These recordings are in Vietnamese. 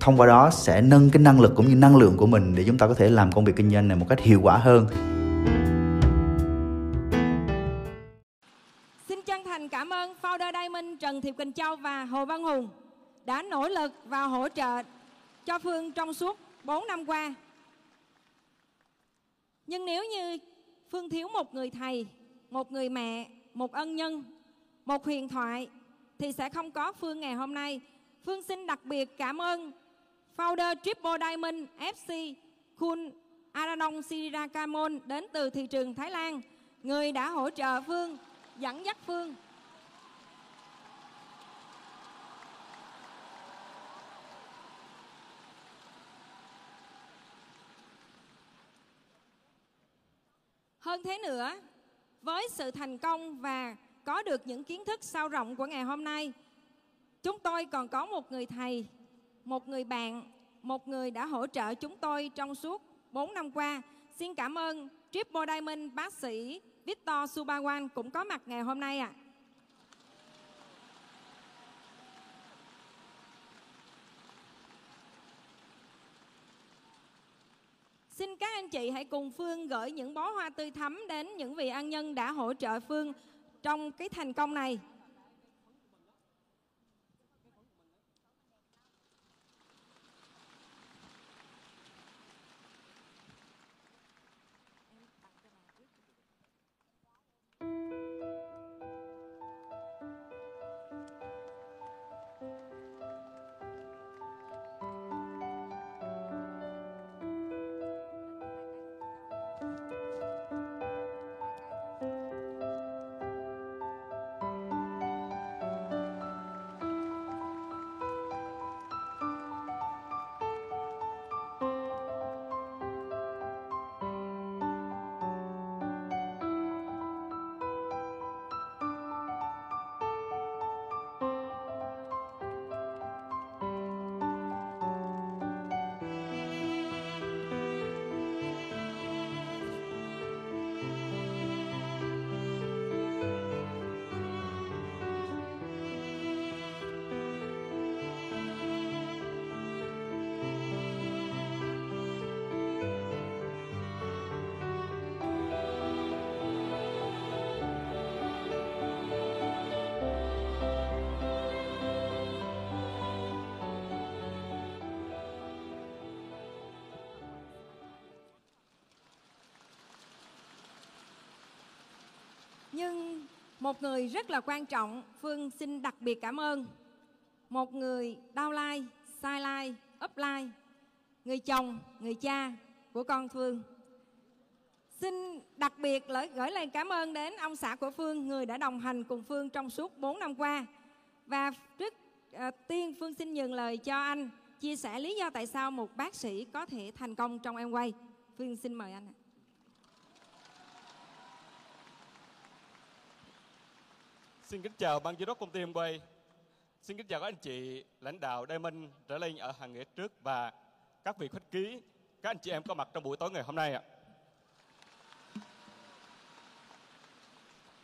thông qua đó sẽ nâng cái năng lực cũng như năng lượng của mình để chúng ta có thể làm công việc kinh doanh này một cách hiệu quả hơn Xin chân thành cảm ơn founder Diamond Trần Thiệp Quỳnh Châu và Hồ Văn Hùng đã nỗ lực và hỗ trợ cho Phương trong suốt 4 năm qua. Nhưng nếu như Phương thiếu một người thầy, một người mẹ, một ân nhân, một huyền thoại thì sẽ không có Phương ngày hôm nay. Phương xin đặc biệt cảm ơn founder Triple Diamond FC Kun Aranong Sirakamon đến từ thị trường Thái Lan, người đã hỗ trợ Phương, dẫn dắt Phương. Hơn thế nữa, với sự thành công và có được những kiến thức sâu rộng của ngày hôm nay, chúng tôi còn có một người thầy một người bạn, một người đã hỗ trợ chúng tôi trong suốt 4 năm qua. Xin cảm ơn Triple Diamond bác sĩ Victor Subawan cũng có mặt ngày hôm nay ạ. À. Xin các anh chị hãy cùng Phương gửi những bó hoa tươi thắm đến những vị ân nhân đã hỗ trợ Phương trong cái thành công này. Nhưng một người rất là quan trọng, Phương xin đặc biệt cảm ơn. Một người đau lai, sai lai, ấp lai, người chồng, người cha của con Phương. Xin đặc biệt gửi lời cảm ơn đến ông xã của Phương, người đã đồng hành cùng Phương trong suốt 4 năm qua. Và trước uh, tiên Phương xin nhường lời cho anh chia sẻ lý do tại sao một bác sĩ có thể thành công trong em quay. Phương xin mời anh ạ. Xin kính chào ban giám đốc công ty em quay, Xin kính chào các anh chị lãnh đạo Diamond trở lên ở hàng ghế trước và các vị khách ký, các anh chị em có mặt trong buổi tối ngày hôm nay ạ.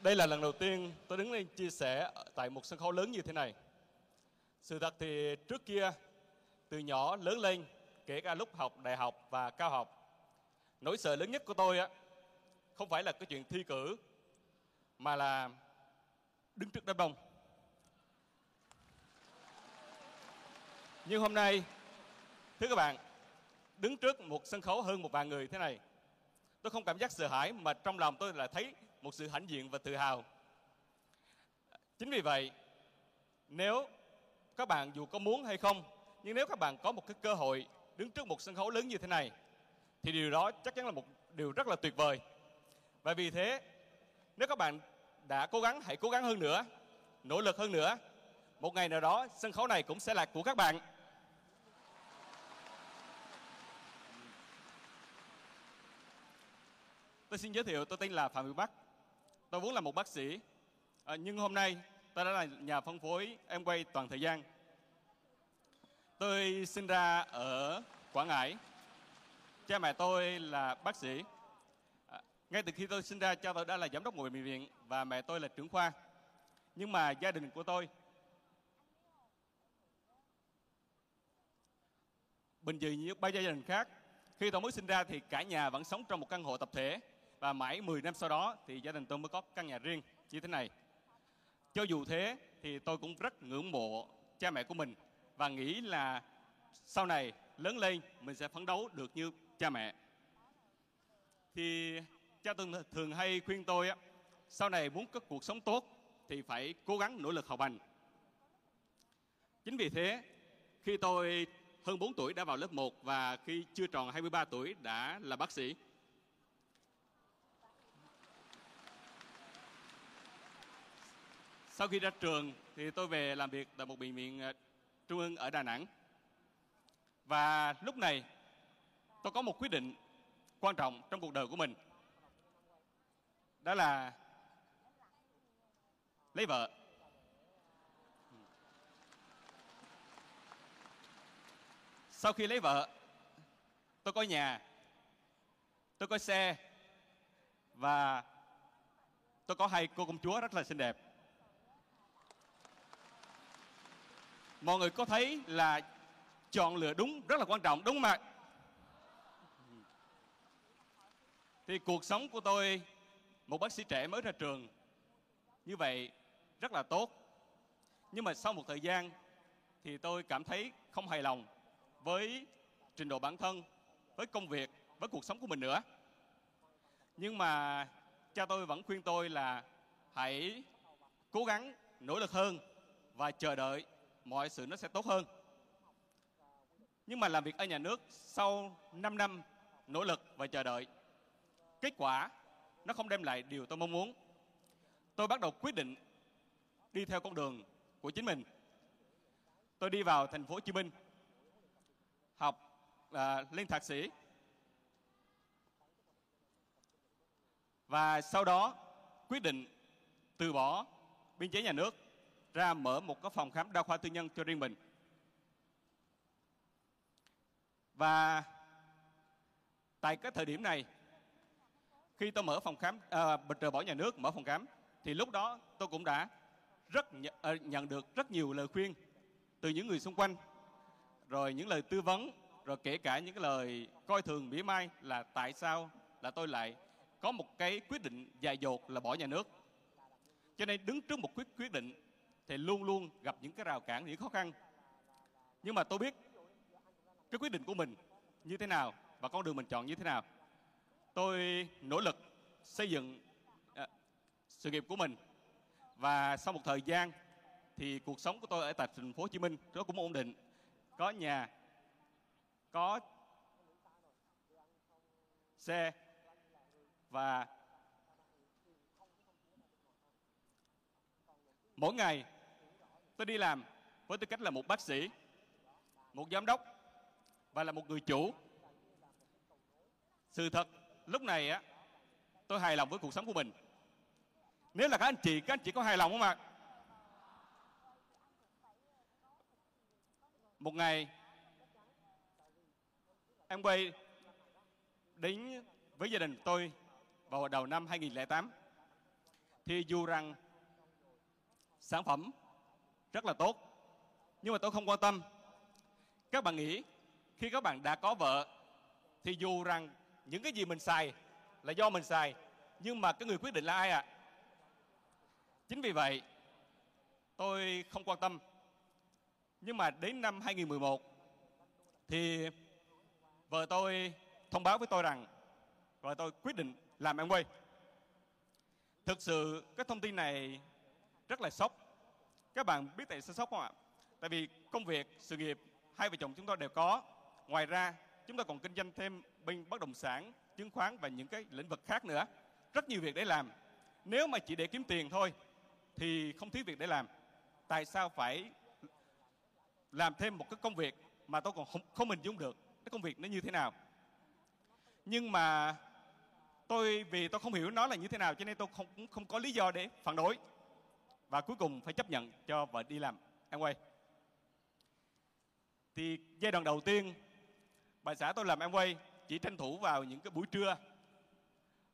Đây là lần đầu tiên tôi đứng lên chia sẻ tại một sân khấu lớn như thế này. Sự thật thì trước kia, từ nhỏ lớn lên, kể cả lúc học đại học và cao học, nỗi sợ lớn nhất của tôi á, không phải là cái chuyện thi cử, mà là đứng trước đám đông. Nhưng hôm nay, thưa các bạn, đứng trước một sân khấu hơn một vài người thế này, tôi không cảm giác sợ hãi mà trong lòng tôi là thấy một sự hãnh diện và tự hào. Chính vì vậy, nếu các bạn dù có muốn hay không, nhưng nếu các bạn có một cái cơ hội đứng trước một sân khấu lớn như thế này, thì điều đó chắc chắn là một điều rất là tuyệt vời. Và vì thế, nếu các bạn đã cố gắng hãy cố gắng hơn nữa nỗ lực hơn nữa một ngày nào đó sân khấu này cũng sẽ là của các bạn Tôi xin giới thiệu, tôi tên là Phạm Việt Bắc. Tôi vốn là một bác sĩ, à, nhưng hôm nay tôi đã là nhà phân phối em quay toàn thời gian. Tôi sinh ra ở Quảng Ngãi. Cha mẹ tôi là bác sĩ. Ngay từ khi tôi sinh ra, cha tôi đã là giám đốc một bệnh viện và mẹ tôi là trưởng khoa. Nhưng mà gia đình của tôi bình dị như bao gia đình khác khi tôi mới sinh ra thì cả nhà vẫn sống trong một căn hộ tập thể và mãi 10 năm sau đó thì gia đình tôi mới có căn nhà riêng như thế này. Cho dù thế thì tôi cũng rất ngưỡng mộ cha mẹ của mình và nghĩ là sau này lớn lên mình sẽ phấn đấu được như cha mẹ. Thì cha tôi thường hay khuyên tôi á, sau này muốn có cuộc sống tốt thì phải cố gắng nỗ lực học hành. Chính vì thế, khi tôi hơn 4 tuổi đã vào lớp 1 và khi chưa tròn 23 tuổi đã là bác sĩ. Sau khi ra trường thì tôi về làm việc tại một bệnh viện ờ, trung ương ở Đà Nẵng. Và lúc này tôi có một quyết định quan trọng trong cuộc đời của mình. Đó là lấy vợ. Sau khi lấy vợ, tôi có nhà, tôi có xe và tôi có hai cô công chúa rất là xinh đẹp. Mọi người có thấy là chọn lựa đúng rất là quan trọng đúng không ạ? Thì cuộc sống của tôi một bác sĩ trẻ mới ra trường như vậy rất là tốt. Nhưng mà sau một thời gian thì tôi cảm thấy không hài lòng với trình độ bản thân, với công việc, với cuộc sống của mình nữa. Nhưng mà cha tôi vẫn khuyên tôi là hãy cố gắng nỗ lực hơn và chờ đợi mọi sự nó sẽ tốt hơn. Nhưng mà làm việc ở nhà nước sau 5 năm nỗ lực và chờ đợi, kết quả nó không đem lại điều tôi mong muốn. Tôi bắt đầu quyết định đi theo con đường của chính mình. Tôi đi vào thành phố Hồ Chí Minh học à, lên thạc sĩ và sau đó quyết định từ bỏ biên chế nhà nước ra mở một cái phòng khám đa khoa tư nhân cho riêng mình và tại cái thời điểm này khi tôi mở phòng khám à, trời bỏ nhà nước mở phòng khám thì lúc đó tôi cũng đã rất nhận, à, nhận được rất nhiều lời khuyên từ những người xung quanh rồi những lời tư vấn rồi kể cả những cái lời coi thường mỉa mai là tại sao là tôi lại có một cái quyết định dài dột là bỏ nhà nước. Cho nên đứng trước một quyết quyết định thì luôn luôn gặp những cái rào cản những khó khăn. Nhưng mà tôi biết cái quyết định của mình như thế nào và con đường mình chọn như thế nào tôi nỗ lực xây dựng uh, sự nghiệp của mình. Và sau một thời gian thì cuộc sống của tôi ở tại thành phố Hồ Chí Minh nó cũng ổn định. Có nhà có xe và mỗi ngày tôi đi làm với tư cách là một bác sĩ một giám đốc và là một người chủ. Sự thật lúc này á, tôi hài lòng với cuộc sống của mình. Nếu là các anh chị, các anh chị có hài lòng không ạ? Một ngày, em quay đến với gia đình tôi vào đầu năm 2008 thì dù rằng sản phẩm rất là tốt, nhưng mà tôi không quan tâm. Các bạn nghĩ khi các bạn đã có vợ, thì dù rằng những cái gì mình xài là do mình xài. Nhưng mà cái người quyết định là ai ạ? À? chính vì vậy, tôi không quan tâm. Nhưng mà đến năm 2011 thì vợ tôi thông báo với tôi rằng vợ tôi quyết định làm em quay thực sự, cái thông tin này rất là sốc. Các bạn biết tại sao sốc không ạ? Tại vì công việc, sự nghiệp hai vợ chồng chúng tôi đều có. Ngoài ra, chúng tôi còn kinh doanh thêm bên bất động sản chứng khoán và những cái lĩnh vực khác nữa. Rất nhiều việc để làm. Nếu mà chỉ để kiếm tiền thôi thì không thiếu việc để làm. Tại sao phải làm thêm một cái công việc mà tôi còn không, không hình dung được? Cái công việc nó như thế nào? Nhưng mà tôi vì tôi không hiểu nó là như thế nào cho nên tôi không không có lý do để phản đối. Và cuối cùng phải chấp nhận cho vợ đi làm. Amway thì giai đoạn đầu tiên bà xã tôi làm Amway chỉ tranh thủ vào những cái buổi trưa,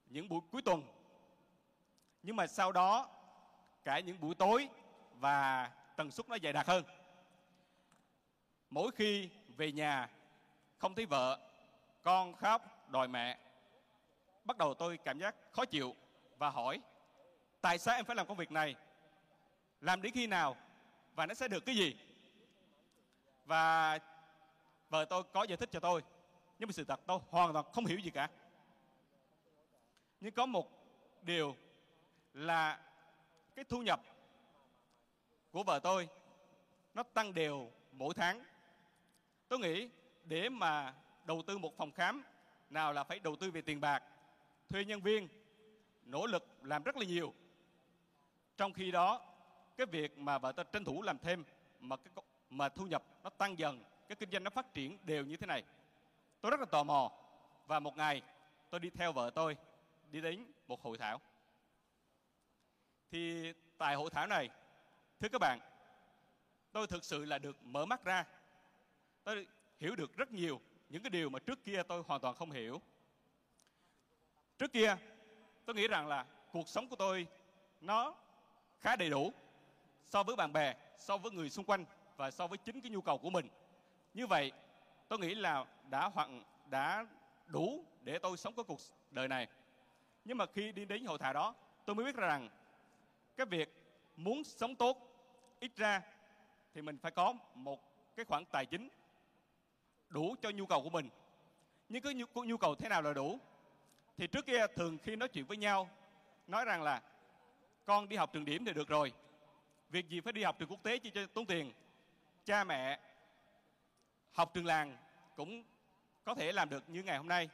những buổi cuối tuần. Nhưng mà sau đó, cả những buổi tối và tần suất nó dày đặc hơn. Mỗi khi về nhà, không thấy vợ, con khóc, đòi mẹ, bắt đầu tôi cảm giác khó chịu và hỏi, tại sao em phải làm công việc này? Làm đến khi nào và nó sẽ được cái gì? Và vợ tôi có giải thích cho tôi nhưng mà sự thật tôi hoàn toàn không hiểu gì cả. Nhưng có một điều là cái thu nhập của vợ tôi nó tăng đều mỗi tháng. Tôi nghĩ để mà đầu tư một phòng khám nào là phải đầu tư về tiền bạc, thuê nhân viên, nỗ lực làm rất là nhiều. Trong khi đó, cái việc mà vợ tôi tranh thủ làm thêm mà cái mà thu nhập nó tăng dần, cái kinh doanh nó phát triển đều như thế này tôi rất là tò mò. Và một ngày, tôi đi theo vợ tôi, đi đến một hội thảo. Thì tại hội thảo này, thưa các bạn, tôi thực sự là được mở mắt ra. Tôi hiểu được rất nhiều những cái điều mà trước kia tôi hoàn toàn không hiểu. Trước kia, tôi nghĩ rằng là cuộc sống của tôi nó khá đầy đủ so với bạn bè, so với người xung quanh và so với chính cái nhu cầu của mình. Như vậy tôi nghĩ là đã hoặc đã đủ để tôi sống cái cuộc đời này. Nhưng mà khi đi đến hội thảo đó tôi mới biết rằng cái việc muốn sống tốt ít ra thì mình phải có một cái khoản tài chính đủ cho nhu cầu của mình. Nhưng cái nhu, nhu cầu thế nào là đủ? Thì trước kia thường khi nói chuyện với nhau nói rằng là con đi học trường điểm thì được rồi. Việc gì phải đi học trường quốc tế chỉ cho tốn tiền? Cha mẹ học trường làng cũng có thể làm được như ngày hôm nay.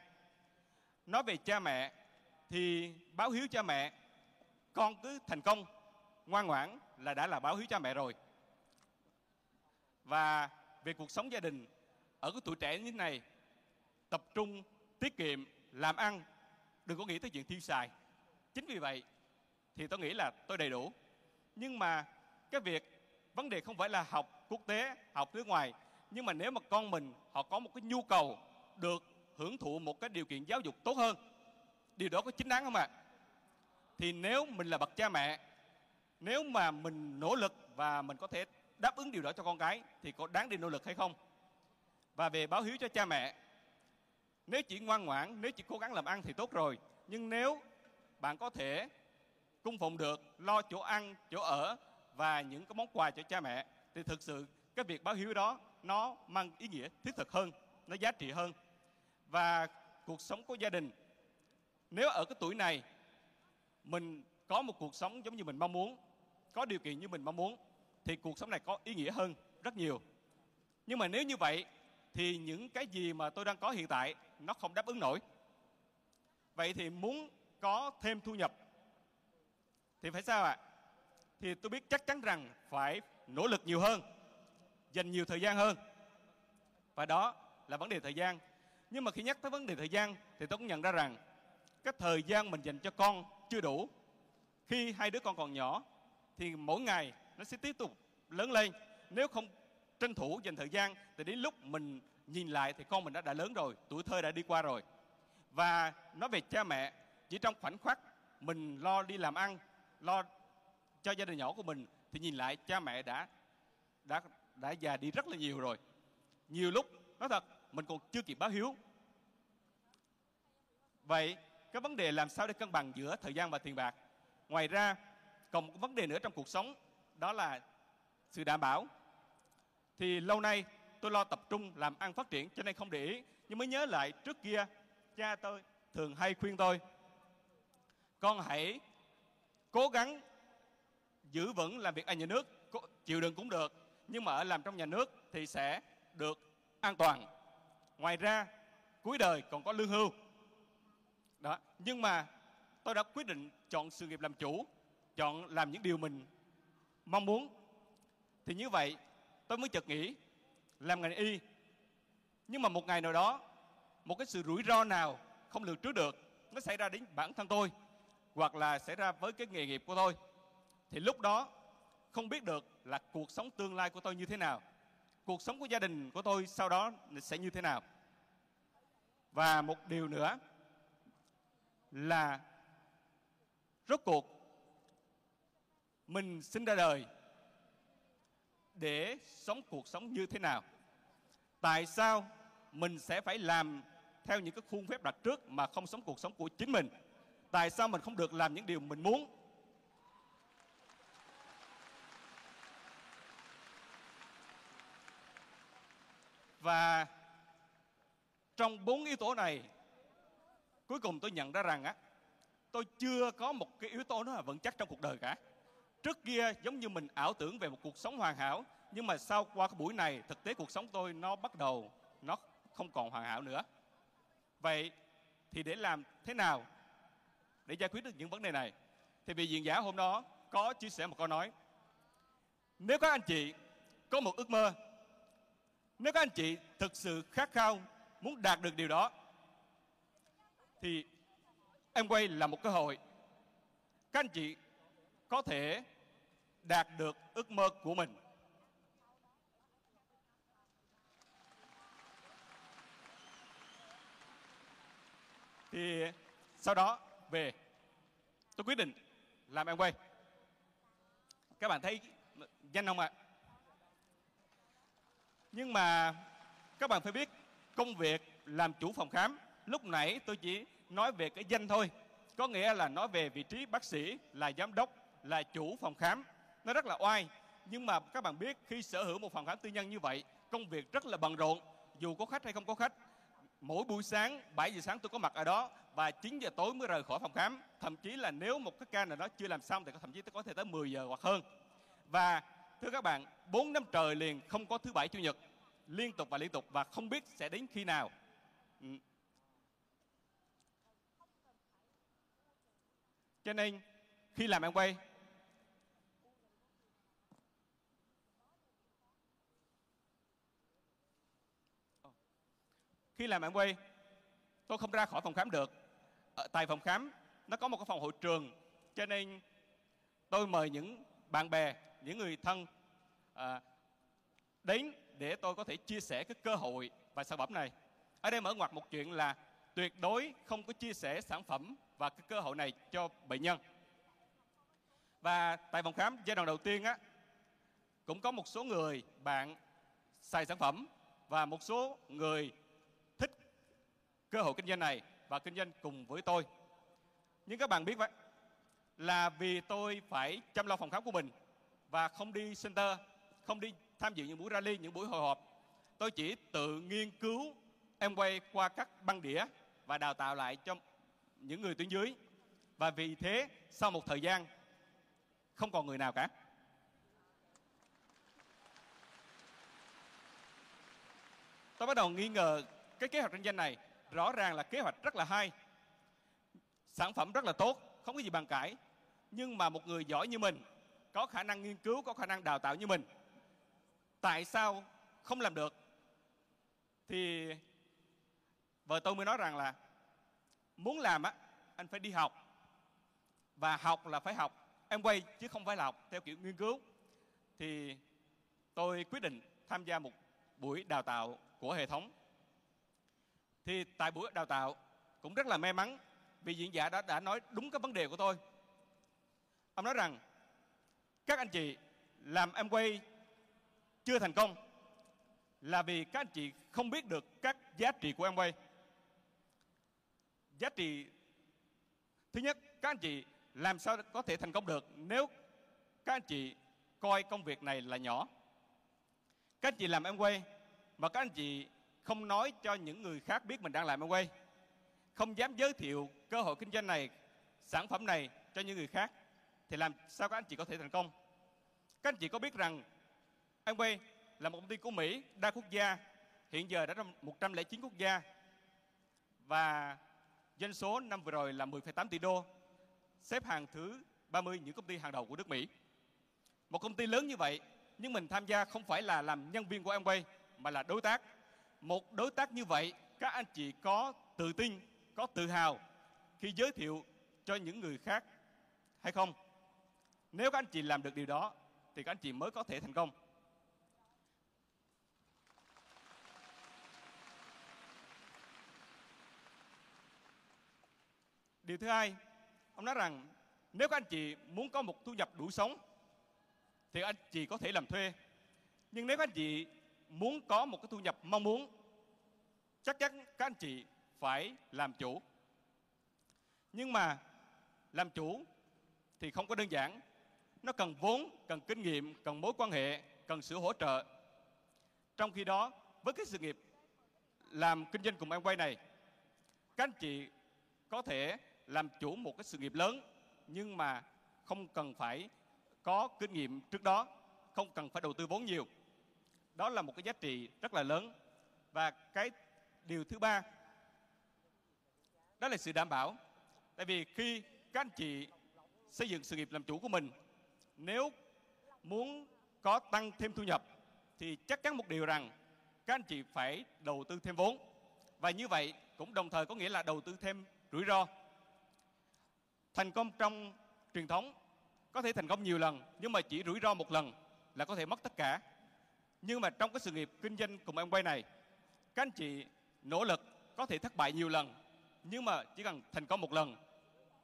Nói về cha mẹ thì báo hiếu cha mẹ, con cứ thành công, ngoan ngoãn là đã là báo hiếu cha mẹ rồi. Và về cuộc sống gia đình, ở cái tuổi trẻ như thế này, tập trung, tiết kiệm, làm ăn, đừng có nghĩ tới chuyện tiêu xài. Chính vì vậy thì tôi nghĩ là tôi đầy đủ. Nhưng mà cái việc, vấn đề không phải là học quốc tế, học nước ngoài nhưng mà nếu mà con mình họ có một cái nhu cầu được hưởng thụ một cái điều kiện giáo dục tốt hơn, điều đó có chính đáng không ạ? Thì nếu mình là bậc cha mẹ, nếu mà mình nỗ lực và mình có thể đáp ứng điều đó cho con cái thì có đáng đi nỗ lực hay không? Và về báo hiếu cho cha mẹ, nếu chỉ ngoan ngoãn, nếu chỉ cố gắng làm ăn thì tốt rồi. Nhưng nếu bạn có thể cung phụng được, lo chỗ ăn, chỗ ở và những cái món quà cho cha mẹ thì thực sự cái việc báo hiếu đó nó mang ý nghĩa thiết thực hơn, nó giá trị hơn. Và cuộc sống của gia đình, nếu ở cái tuổi này, mình có một cuộc sống giống như mình mong muốn, có điều kiện như mình mong muốn, thì cuộc sống này có ý nghĩa hơn rất nhiều. Nhưng mà nếu như vậy, thì những cái gì mà tôi đang có hiện tại, nó không đáp ứng nổi. Vậy thì muốn có thêm thu nhập, thì phải sao ạ? Thì tôi biết chắc chắn rằng phải nỗ lực nhiều hơn dành nhiều thời gian hơn. Và đó là vấn đề thời gian. Nhưng mà khi nhắc tới vấn đề thời gian thì tôi cũng nhận ra rằng cái thời gian mình dành cho con chưa đủ. Khi hai đứa con còn nhỏ thì mỗi ngày nó sẽ tiếp tục lớn lên. Nếu không tranh thủ dành thời gian thì đến lúc mình nhìn lại thì con mình đã đã lớn rồi, tuổi thơ đã đi qua rồi. Và nói về cha mẹ, chỉ trong khoảnh khắc mình lo đi làm ăn, lo cho gia đình nhỏ của mình thì nhìn lại cha mẹ đã đã đã già đi rất là nhiều rồi. Nhiều lúc, nói thật, mình còn chưa kịp báo hiếu. Vậy, cái vấn đề làm sao để cân bằng giữa thời gian và tiền bạc? Ngoài ra, còn một vấn đề nữa trong cuộc sống, đó là sự đảm bảo. Thì lâu nay, tôi lo tập trung làm ăn phát triển, cho nên không để ý. Nhưng mới nhớ lại trước kia, cha tôi thường hay khuyên tôi, con hãy cố gắng giữ vững làm việc ở nhà nước chịu đựng cũng được nhưng mà ở làm trong nhà nước thì sẽ được an toàn. Ngoài ra, cuối đời còn có lương hưu. Đó, nhưng mà tôi đã quyết định chọn sự nghiệp làm chủ, chọn làm những điều mình mong muốn. Thì như vậy, tôi mới chợt nghĩ làm ngành y. Nhưng mà một ngày nào đó, một cái sự rủi ro nào không lường trước được, nó xảy ra đến bản thân tôi, hoặc là xảy ra với cái nghề nghiệp của tôi. Thì lúc đó không biết được là cuộc sống tương lai của tôi như thế nào. Cuộc sống của gia đình của tôi sau đó sẽ như thế nào. Và một điều nữa là rốt cuộc mình sinh ra đời để sống cuộc sống như thế nào. Tại sao mình sẽ phải làm theo những cái khuôn phép đặt trước mà không sống cuộc sống của chính mình? Tại sao mình không được làm những điều mình muốn? Và trong bốn yếu tố này, cuối cùng tôi nhận ra rằng á, tôi chưa có một cái yếu tố nó là vững chắc trong cuộc đời cả. Trước kia giống như mình ảo tưởng về một cuộc sống hoàn hảo, nhưng mà sau qua cái buổi này, thực tế cuộc sống tôi nó bắt đầu nó không còn hoàn hảo nữa. Vậy thì để làm thế nào để giải quyết được những vấn đề này? Thì vị diễn giả hôm đó có chia sẻ một câu nói, nếu các anh chị có một ước mơ nếu các anh chị thực sự khát khao muốn đạt được điều đó, thì em quay là một cơ hội. Các anh chị có thể đạt được ước mơ của mình. Thì sau đó về, tôi quyết định làm em quay. Các bạn thấy nhanh không ạ? Nhưng mà các bạn phải biết, công việc làm chủ phòng khám, lúc nãy tôi chỉ nói về cái danh thôi. Có nghĩa là nói về vị trí bác sĩ, là giám đốc, là chủ phòng khám. Nó rất là oai. Nhưng mà các bạn biết, khi sở hữu một phòng khám tư nhân như vậy, công việc rất là bận rộn. Dù có khách hay không có khách, mỗi buổi sáng 7 giờ sáng tôi có mặt ở đó và 9 giờ tối mới rời khỏi phòng khám. Thậm chí là nếu một cái ca nào đó chưa làm xong thì thậm chí tôi có thể tới 10 giờ hoặc hơn. Và thưa các bạn 4 năm trời liền không có thứ bảy, chủ nhật liên tục và liên tục và không biết sẽ đến khi nào. Ừ. Cho nên khi làm em quay khi làm em quay tôi không ra khỏi phòng khám được. Ở tại phòng khám nó có một cái phòng hội trường cho nên tôi mời những bạn bè những người thân à, đến để tôi có thể chia sẻ cái cơ hội và sản phẩm này. Ở đây mở ngoặt một chuyện là tuyệt đối không có chia sẻ sản phẩm và cái cơ hội này cho bệnh nhân. Và tại phòng khám giai đoạn đầu tiên á, cũng có một số người bạn xài sản phẩm và một số người thích cơ hội kinh doanh này và kinh doanh cùng với tôi. Nhưng các bạn biết vậy, là vì tôi phải chăm lo phòng khám của mình và không đi center, không đi tham dự những buổi rally, những buổi hội họp. Tôi chỉ tự nghiên cứu, em quay qua các băng đĩa và đào tạo lại cho những người tuyến dưới. Và vì thế, sau một thời gian, không còn người nào cả. Tôi bắt đầu nghi ngờ cái kế hoạch kinh doanh này. Rõ ràng là kế hoạch rất là hay, sản phẩm rất là tốt, không có gì bàn cãi. Nhưng mà một người giỏi như mình, có khả năng nghiên cứu, có khả năng đào tạo như mình tại sao không làm được? Thì vợ tôi mới nói rằng là muốn làm á, anh phải đi học. Và học là phải học, em quay chứ không phải là học theo kiểu nghiên cứu. Thì tôi quyết định tham gia một buổi đào tạo của hệ thống. Thì tại buổi đào tạo cũng rất là may mắn vì diễn giả đã đã nói đúng cái vấn đề của tôi. Ông nói rằng, các anh chị làm em quay chưa thành công là vì các anh chị không biết được các giá trị của em quay giá trị, thứ nhất, các anh chị làm sao có thể thành công được nếu các anh chị coi công việc này là nhỏ. Các anh chị làm em quay mà các anh chị không nói cho những người khác biết mình đang làm em quay không dám giới thiệu cơ hội kinh doanh này, sản phẩm này cho những người khác, thì làm sao các anh chị có thể thành công? Các anh chị có biết rằng Amway là một công ty của Mỹ đa quốc gia hiện giờ đã trong 109 quốc gia và doanh số năm vừa rồi là 10,8 tỷ đô xếp hàng thứ 30 những công ty hàng đầu của nước Mỹ một công ty lớn như vậy nhưng mình tham gia không phải là làm nhân viên của Amway mà là đối tác một đối tác như vậy các anh chị có tự tin có tự hào khi giới thiệu cho những người khác hay không? Nếu các anh chị làm được điều đó thì các anh chị mới có thể thành công. Điều thứ hai, ông nói rằng nếu các anh chị muốn có một thu nhập đủ sống thì anh chị có thể làm thuê. Nhưng nếu các anh chị muốn có một cái thu nhập mong muốn chắc chắn các anh chị phải làm chủ. Nhưng mà làm chủ thì không có đơn giản. Nó cần vốn, cần kinh nghiệm, cần mối quan hệ, cần sự hỗ trợ. Trong khi đó, với cái sự nghiệp làm kinh doanh cùng em quay này, các anh chị có thể làm chủ một cái sự nghiệp lớn nhưng mà không cần phải có kinh nghiệm trước đó, không cần phải đầu tư vốn nhiều. Đó là một cái giá trị rất là lớn. Và cái điều thứ ba đó là sự đảm bảo. Tại vì khi các anh chị xây dựng sự nghiệp làm chủ của mình, nếu muốn có tăng thêm thu nhập thì chắc chắn một điều rằng các anh chị phải đầu tư thêm vốn. Và như vậy cũng đồng thời có nghĩa là đầu tư thêm rủi ro thành công trong truyền thống. Có thể thành công nhiều lần, nhưng mà chỉ rủi ro một lần là có thể mất tất cả. Nhưng mà trong cái sự nghiệp kinh doanh cùng em quay này, các anh chị nỗ lực có thể thất bại nhiều lần, nhưng mà chỉ cần thành công một lần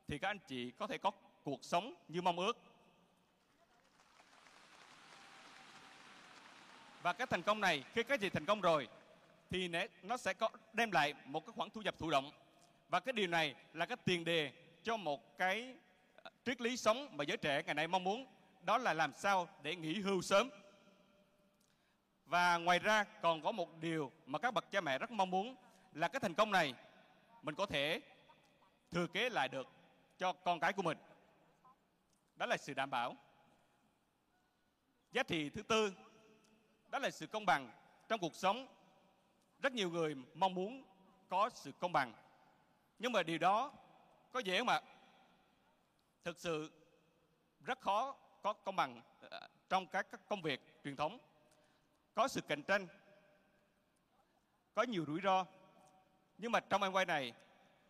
thì các anh chị có thể có cuộc sống như mong ước. Và cái thành công này, khi các gì chị thành công rồi thì nó sẽ có đem lại một cái khoản thu nhập thụ động. Và cái điều này là cái tiền đề cho một cái triết lý sống mà giới trẻ ngày nay mong muốn, đó là làm sao để nghỉ hưu sớm. Và ngoài ra còn có một điều mà các bậc cha mẹ rất mong muốn là cái thành công này mình có thể thừa kế lại được cho con cái của mình. Đó là sự đảm bảo. Giá trị thứ tư, đó là sự công bằng trong cuộc sống. Rất nhiều người mong muốn có sự công bằng. Nhưng mà điều đó có dễ không ạ? Thực sự rất khó có công bằng ờ, trong các, công việc truyền thống. Có sự cạnh tranh có nhiều rủi ro nhưng mà trong em quay này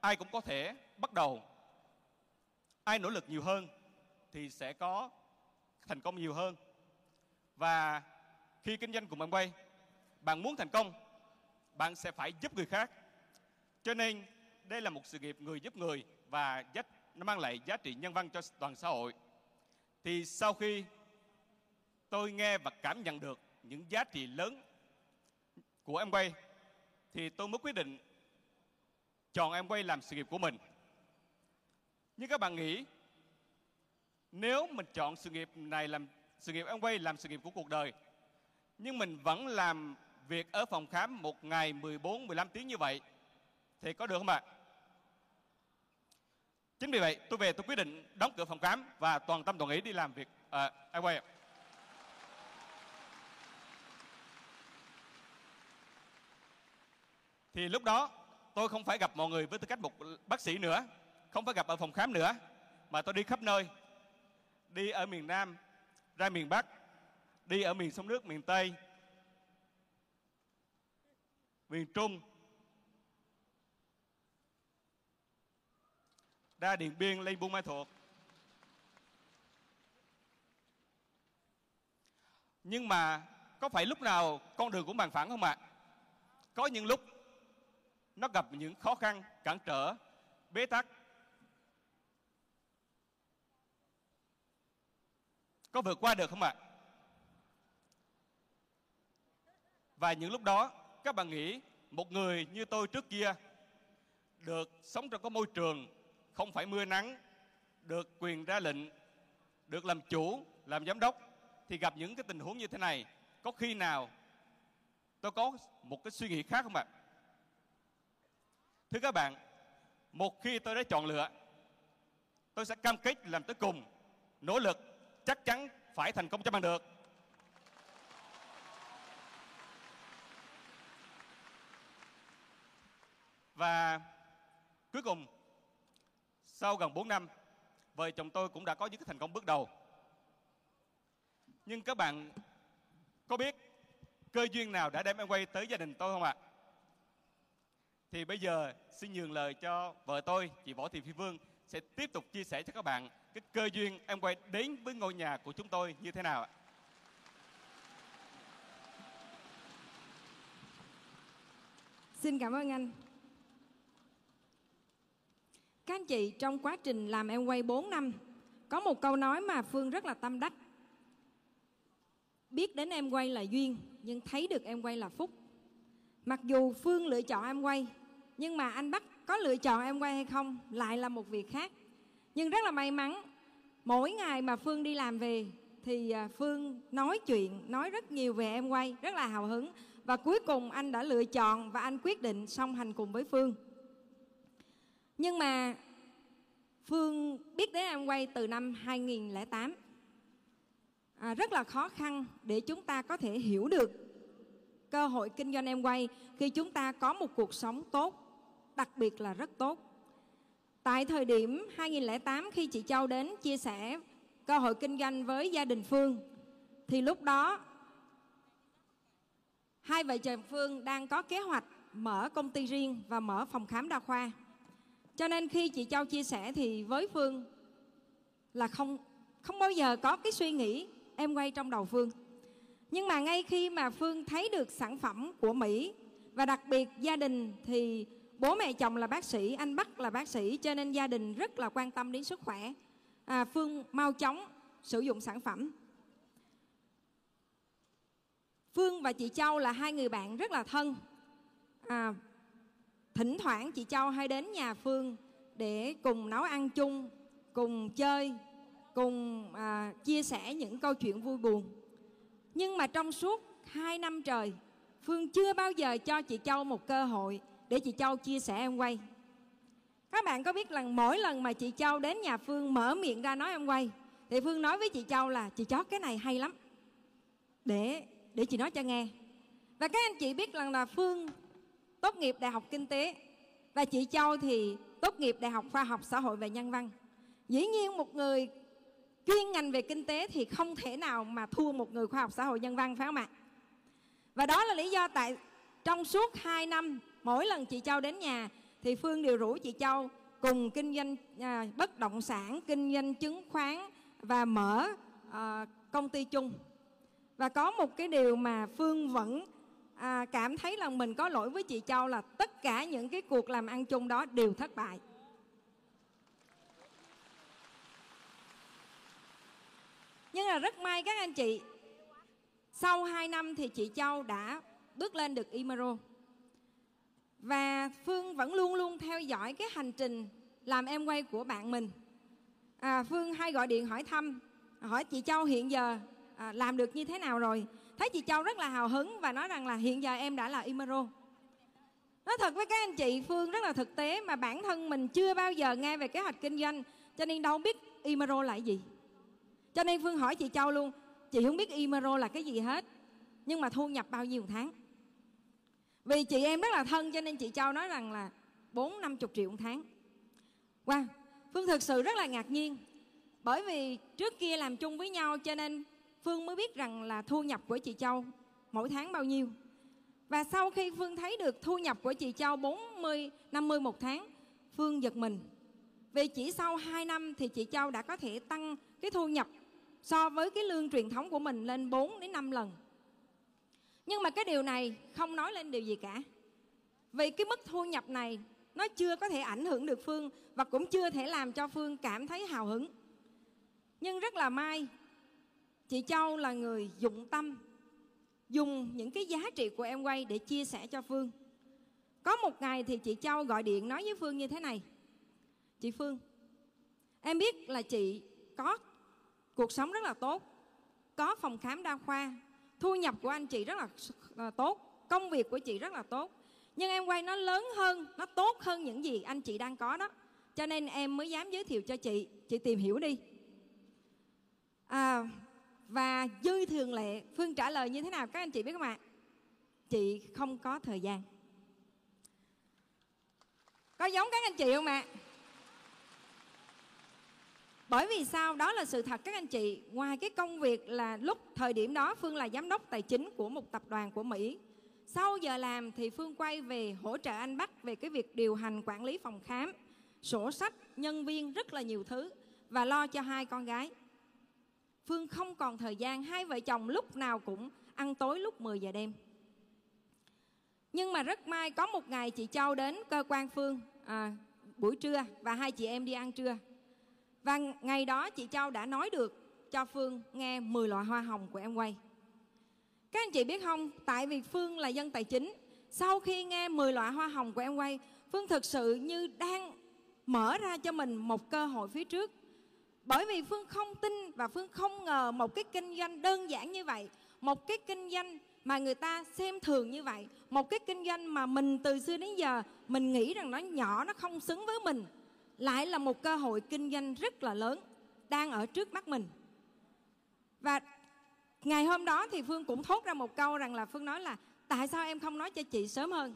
ai cũng có thể bắt đầu. Ai nỗ lực nhiều hơn thì sẽ có thành công nhiều hơn. Và khi kinh doanh cùng bạn quay bạn muốn thành công bạn sẽ phải giúp người khác. Cho nên đây là một sự nghiệp người giúp người và giá, nó mang lại giá trị nhân văn cho toàn xã hội. Thì sau khi tôi nghe và cảm nhận được những giá trị lớn của em quay thì tôi mới quyết định chọn em quay làm sự nghiệp của mình. Nhưng các bạn nghĩ nếu mình chọn sự nghiệp này làm sự nghiệp em quay làm sự nghiệp của cuộc đời nhưng mình vẫn làm việc ở phòng khám một ngày 14 15 tiếng như vậy thì có được không ạ? Chính vì vậy tôi về tôi quyết định đóng cửa phòng khám và toàn tâm toàn ý đi làm việc ở uh, Airway. Thì lúc đó tôi không phải gặp mọi người với tư cách một bác sĩ nữa, không phải gặp ở phòng khám nữa, mà tôi đi khắp nơi. Đi ở miền Nam, ra miền Bắc, đi ở miền sông nước, miền Tây, miền Trung, ra Điện Biên lên Buôn Ma Thuột. Nhưng mà có phải lúc nào con đường cũng bằng phẳng không ạ? À? Có những lúc nó gặp những khó khăn, cản trở, bế tắc. Có vượt qua được không ạ? À? Và những lúc đó các bạn nghĩ một người như tôi trước kia được sống trong cái môi trường không phải mưa nắng, được quyền ra lệnh, được làm chủ, làm giám đốc thì gặp những cái tình huống như thế này, có khi nào tôi có một cái suy nghĩ khác không ạ? Thưa các bạn, một khi tôi đã chọn lựa, tôi sẽ cam kết làm tới cùng, nỗ lực chắc chắn phải thành công cho bằng được. Và cuối cùng sau gần 4 năm, vợ chồng tôi cũng đã có những cái thành công bước đầu. Nhưng các bạn có biết cơ duyên nào đã đem em quay tới gia đình tôi không ạ? Thì bây giờ xin nhường lời cho vợ tôi, chị Võ Thị Phi Vương sẽ tiếp tục chia sẻ cho các bạn cái cơ duyên em quay đến với ngôi nhà của chúng tôi như thế nào ạ. Xin cảm ơn anh. Anh chị trong quá trình làm em quay 4 năm có một câu nói mà Phương rất là tâm đắc. Biết đến em quay là duyên nhưng thấy được em quay là phúc. Mặc dù Phương lựa chọn em quay nhưng mà anh Bắc có lựa chọn em quay hay không lại là một việc khác. Nhưng rất là may mắn mỗi ngày mà Phương đi làm về thì à, Phương nói chuyện, nói rất nhiều về em quay, rất là hào hứng và cuối cùng anh đã lựa chọn và anh quyết định song hành cùng với Phương. Nhưng mà Phương biết đến em quay từ năm 2008. À, rất là khó khăn để chúng ta có thể hiểu được cơ hội kinh doanh em quay khi chúng ta có một cuộc sống tốt, đặc biệt là rất tốt. Tại thời điểm 2008 khi chị Châu đến chia sẻ cơ hội kinh doanh với gia đình Phương thì lúc đó hai vợ chồng Phương đang có kế hoạch mở công ty riêng và mở phòng khám đa khoa. Cho nên khi chị Châu chia sẻ thì với Phương là không không bao giờ có cái suy nghĩ em quay trong đầu Phương. Nhưng mà ngay khi mà Phương thấy được sản phẩm của Mỹ và đặc biệt gia đình thì bố mẹ chồng là bác sĩ, anh Bắc là bác sĩ cho nên gia đình rất là quan tâm đến sức khỏe. À, Phương mau chóng sử dụng sản phẩm. Phương và chị Châu là hai người bạn rất là thân. À, thỉnh thoảng chị Châu hay đến nhà Phương để cùng nấu ăn chung, cùng chơi, cùng à, chia sẻ những câu chuyện vui buồn. Nhưng mà trong suốt hai năm trời, Phương chưa bao giờ cho chị Châu một cơ hội để chị Châu chia sẻ em quay. Các bạn có biết rằng mỗi lần mà chị Châu đến nhà Phương mở miệng ra nói em quay, thì Phương nói với chị Châu là chị chót cái này hay lắm. Để để chị nói cho nghe. Và các anh chị biết rằng là Phương tốt nghiệp Đại học Kinh tế và chị Châu thì tốt nghiệp Đại học Khoa học Xã hội và Nhân văn. Dĩ nhiên một người chuyên ngành về kinh tế thì không thể nào mà thua một người khoa học xã hội nhân văn phải không ạ? Và đó là lý do tại trong suốt 2 năm mỗi lần chị Châu đến nhà thì Phương đều rủ chị Châu cùng kinh doanh à, bất động sản, kinh doanh chứng khoán và mở à, công ty chung. Và có một cái điều mà Phương vẫn à, cảm thấy là mình có lỗi với chị Châu là tất cả những cái cuộc làm ăn chung đó đều thất bại. Nhưng là rất may các anh chị Sau 2 năm thì chị Châu đã bước lên được Imero. Và Phương vẫn luôn luôn theo dõi cái hành trình làm em quay của bạn mình. À, Phương hay gọi điện hỏi thăm Hỏi chị Châu hiện giờ à, làm được như thế nào rồi? Thấy chị Châu rất là hào hứng và nói rằng là hiện giờ em đã là Imero. Nói thật với các anh chị, Phương rất là thực tế mà bản thân mình chưa bao giờ nghe về kế hoạch kinh doanh, Cho nên đâu biết Imero là gì. Cho nên Phương hỏi chị Châu luôn, Chị không biết Imero là cái gì hết, Nhưng mà thu nhập bao nhiêu một tháng? Vì chị em rất là thân, Cho nên chị Châu nói rằng là bốn, năm chục triệu một tháng. Wow, Phương thực sự rất là ngạc nhiên, Bởi vì trước kia làm chung với nhau Cho nên Phương mới biết rằng là thu nhập của chị Châu Mỗi tháng bao nhiêu Và sau khi Phương thấy được thu nhập của chị Châu 40, 50 một tháng Phương giật mình Vì chỉ sau 2 năm thì chị Châu đã có thể tăng cái thu nhập so với cái lương truyền thống của mình lên 4 đến 5 lần. Nhưng mà cái điều này không nói lên điều gì cả. Vì cái mức thu nhập này nó chưa có thể ảnh hưởng được Phương và cũng chưa thể làm cho Phương cảm thấy hào hứng. Nhưng rất là may, chị Châu là người dụng tâm, dùng những cái giá trị của em quay để chia sẻ cho Phương. Có một ngày thì chị Châu gọi điện nói với Phương như thế này. Chị Phương, em biết là chị có cuộc sống rất là tốt có phòng khám đa khoa thu nhập của anh chị rất là, là tốt công việc của chị rất là tốt nhưng em quay nó lớn hơn nó tốt hơn những gì anh chị đang có đó cho nên em mới dám giới thiệu cho chị chị tìm hiểu đi à, và dư thường lệ phương trả lời như thế nào? Các anh chị biết không ạ? Chị không có thời gian. Có giống các anh chị không ạ? Bởi vì sao? Đó là sự thật các anh chị. Ngoài cái công việc là lúc thời điểm đó phương là giám đốc tài chính của một tập đoàn của mỹ. Sau giờ làm thì Phương quay về hỗ trợ anh Bắc về cái việc điều hành quản lý phòng khám, sổ sách, nhân viên rất là nhiều thứ và lo cho hai con gái. Phương không còn thời gian, hai vợ chồng lúc nào cũng ăn tối lúc 10 giờ đêm. Nhưng mà rất may có một ngày chị Châu đến cơ quan Phương à, buổi trưa và hai chị em đi ăn trưa. Và ngày đó chị Châu đã nói được cho Phương nghe 10 loại hoa hồng của em quay. Các anh chị biết không, tại vì Phương là dân tài chính, sau khi nghe 10 loại hoa hồng của em quay, Phương thực sự như đang mở ra cho mình một cơ hội phía trước. Bởi vì Phương không tin và Phương không ngờ một cái kinh doanh đơn giản như vậy, một cái kinh doanh mà người ta xem thường như vậy, một cái kinh doanh mà mình từ xưa đến giờ mình nghĩ rằng nó nhỏ, nó không xứng với mình, lại là một cơ hội kinh doanh rất là lớn đang ở trước mắt mình. Và ngày hôm đó thì Phương cũng thốt ra một câu rằng là Phương nói là tại sao em không nói cho chị sớm hơn?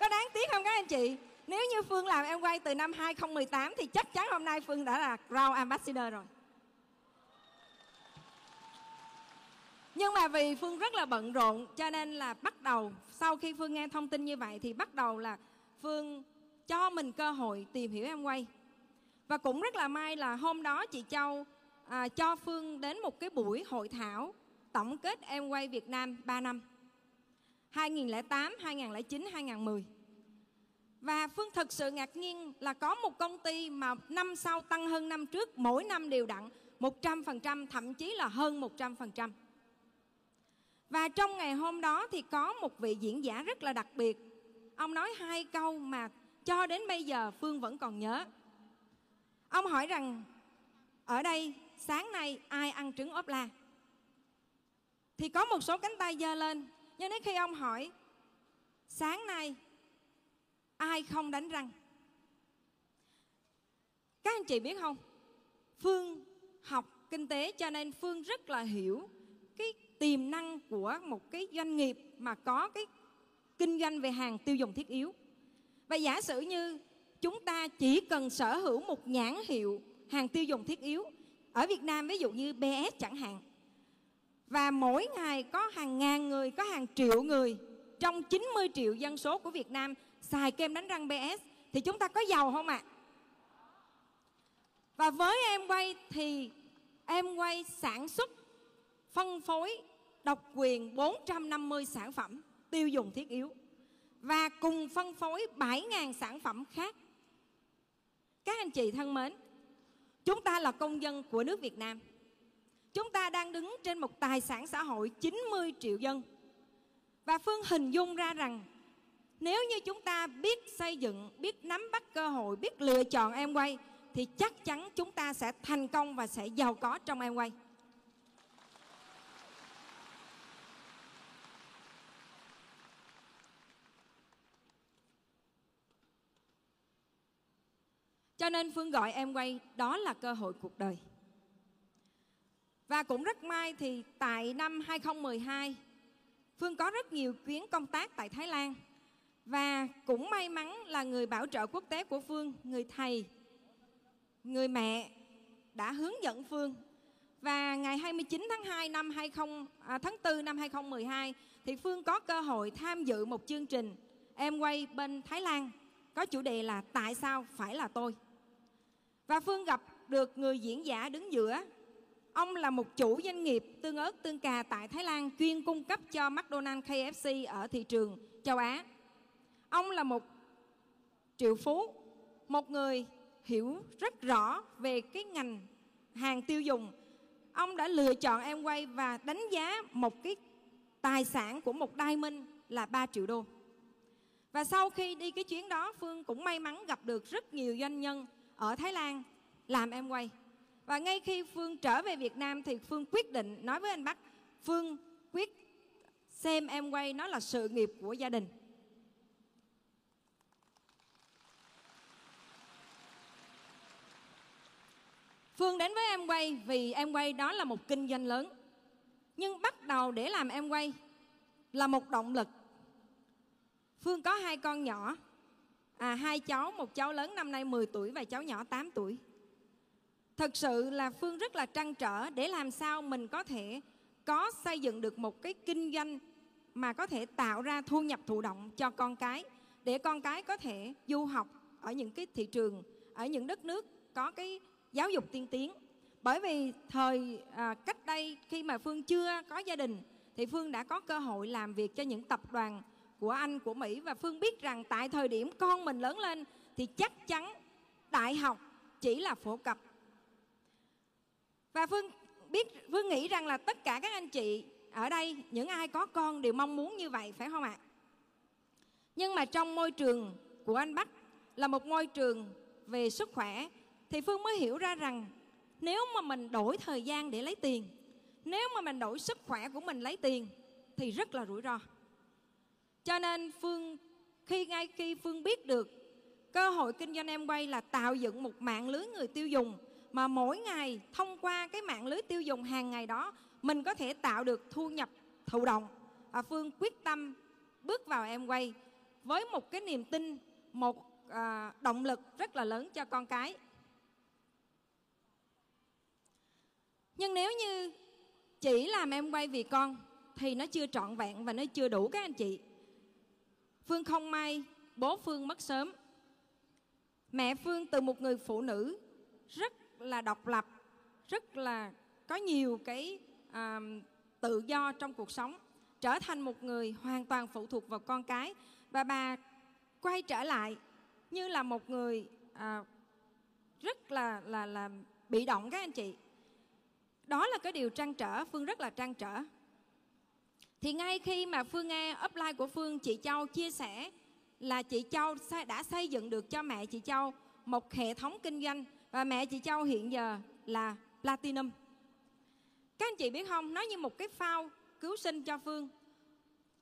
Có đáng tiếc không các anh chị? Nếu như Phương làm em quay từ năm 2018 thì chắc chắn hôm nay Phương đã là Crown Ambassador rồi. Nhưng mà vì Phương rất là bận rộn cho nên là bắt đầu sau khi Phương nghe thông tin như vậy thì bắt đầu là Phương cho mình cơ hội tìm hiểu em quay. Và cũng rất là may là hôm đó chị Châu à, cho Phương đến một cái buổi hội thảo tổng kết em quay Việt Nam 3 năm 2008, 2009, 2010 Và Phương thực sự ngạc nhiên là có một công ty mà năm sau tăng hơn năm trước Mỗi năm đều đặn 100% thậm chí là hơn 100% Và trong ngày hôm đó thì có một vị diễn giả rất là đặc biệt Ông nói hai câu mà cho đến bây giờ Phương vẫn còn nhớ Ông hỏi rằng ở đây sáng nay ai ăn trứng ốp la? Thì có một số cánh tay giơ lên. Nhưng đến khi ông hỏi, sáng nay ai không đánh răng? Các anh chị biết không? Phương học kinh tế cho nên Phương rất là hiểu cái tiềm năng của một cái doanh nghiệp mà có cái kinh doanh về hàng tiêu dùng thiết yếu. Và giả sử như chúng ta chỉ cần sở hữu một nhãn hiệu hàng tiêu dùng thiết yếu ở Việt Nam, ví dụ như BS chẳng hạn và mỗi ngày có hàng ngàn người có hàng triệu người trong 90 triệu dân số của Việt Nam xài kem đánh răng BS thì chúng ta có giàu không ạ? À? Và với em quay thì em quay sản xuất phân phối độc quyền 450 sản phẩm tiêu dùng thiết yếu và cùng phân phối 7.000 sản phẩm khác các anh chị thân mến, chúng ta là công dân của nước Việt Nam. Chúng ta đang đứng trên một tài sản xã hội 90 triệu dân. Và Phương hình dung ra rằng nếu như chúng ta biết xây dựng, biết nắm bắt cơ hội, biết lựa chọn em quay thì chắc chắn chúng ta sẽ thành công và sẽ giàu có trong em quay. Cho nên Phương gọi em quay đó là cơ hội cuộc đời. Và cũng rất may thì tại năm 2012 Phương có rất nhiều chuyến công tác tại Thái Lan và cũng may mắn là người bảo trợ quốc tế của Phương, người thầy, người mẹ đã hướng dẫn Phương. Và ngày 29 tháng 2 năm 20 à, tháng 4 năm 2012 thì Phương có cơ hội tham dự một chương trình em quay bên Thái Lan có chủ đề là tại sao phải là tôi. Và Phương gặp được người diễn giả đứng giữa. Ông là một chủ doanh nghiệp tương ớt tương cà tại Thái Lan chuyên cung cấp cho McDonald's KFC ở thị trường châu Á. Ông là một triệu phú, một người hiểu rất rõ về cái ngành hàng tiêu dùng. Ông đã lựa chọn em quay và đánh giá một cái tài sản của một diamond là 3 triệu đô. Và sau khi đi cái chuyến đó Phương cũng may mắn gặp được rất nhiều doanh nhân ở Thái Lan làm em quay. Và ngay khi Phương trở về Việt Nam thì Phương quyết định nói với anh Bắc, Phương quyết xem em quay nó là sự nghiệp của gia đình. Phương đến với em quay vì em quay đó là một kinh doanh lớn. Nhưng bắt đầu để làm em quay là một động lực. Phương có hai con nhỏ à, hai cháu một cháu lớn năm nay 10 tuổi và cháu nhỏ 8 tuổi thực sự là phương rất là trăn trở để làm sao mình có thể có xây dựng được một cái kinh doanh mà có thể tạo ra thu nhập thụ động cho con cái để con cái có thể du học ở những cái thị trường ở những đất nước có cái giáo dục tiên tiến. Bởi vì thời à, cách đây khi mà phương chưa có gia đình thì phương đã có cơ hội làm việc cho những tập đoàn của anh của mỹ. Và phương biết rằng tại thời điểm con mình lớn lên thì chắc chắn đại học chỉ là phổ cập và phương biết, phương nghĩ rằng là tất cả các anh chị ở đây, những ai có con đều mong muốn như vậy, phải không ạ? Nhưng mà trong môi trường của anh bắc là một môi trường về sức khỏe, thì phương mới hiểu ra rằng nếu mà mình đổi thời gian để lấy tiền, nếu mà mình đổi sức khỏe của mình lấy tiền, thì rất là rủi ro. Cho nên phương, khi ngay khi phương biết được cơ hội kinh doanh em quay là tạo dựng một mạng lưới người tiêu dùng mà mỗi ngày thông qua cái mạng lưới tiêu dùng hàng ngày đó mình có thể tạo được thu nhập thụ động. À, phương quyết tâm bước vào em quay với một cái niềm tin một à, động lực rất là lớn cho con cái. Nhưng nếu như chỉ làm em quay vì con thì nó chưa trọn vẹn và nó chưa đủ các anh chị. Phương không may bố phương mất sớm. Mẹ phương từ một người phụ nữ rất là độc lập rất là có nhiều cái à, tự do trong cuộc sống trở thành một người hoàn toàn phụ thuộc vào con cái. Và bà quay trở lại như là một người à, rất là là là bị động các anh chị. Đó là cái điều trăn trở phương rất là trăn trở. Thì ngay khi mà phương nghe upline của phương chị châu chia sẻ là chị châu đã xây dựng được cho mẹ chị châu một hệ thống kinh doanh và mẹ chị châu hiện giờ là platinum. Các anh chị biết không nó như một cái phao cứu sinh cho phương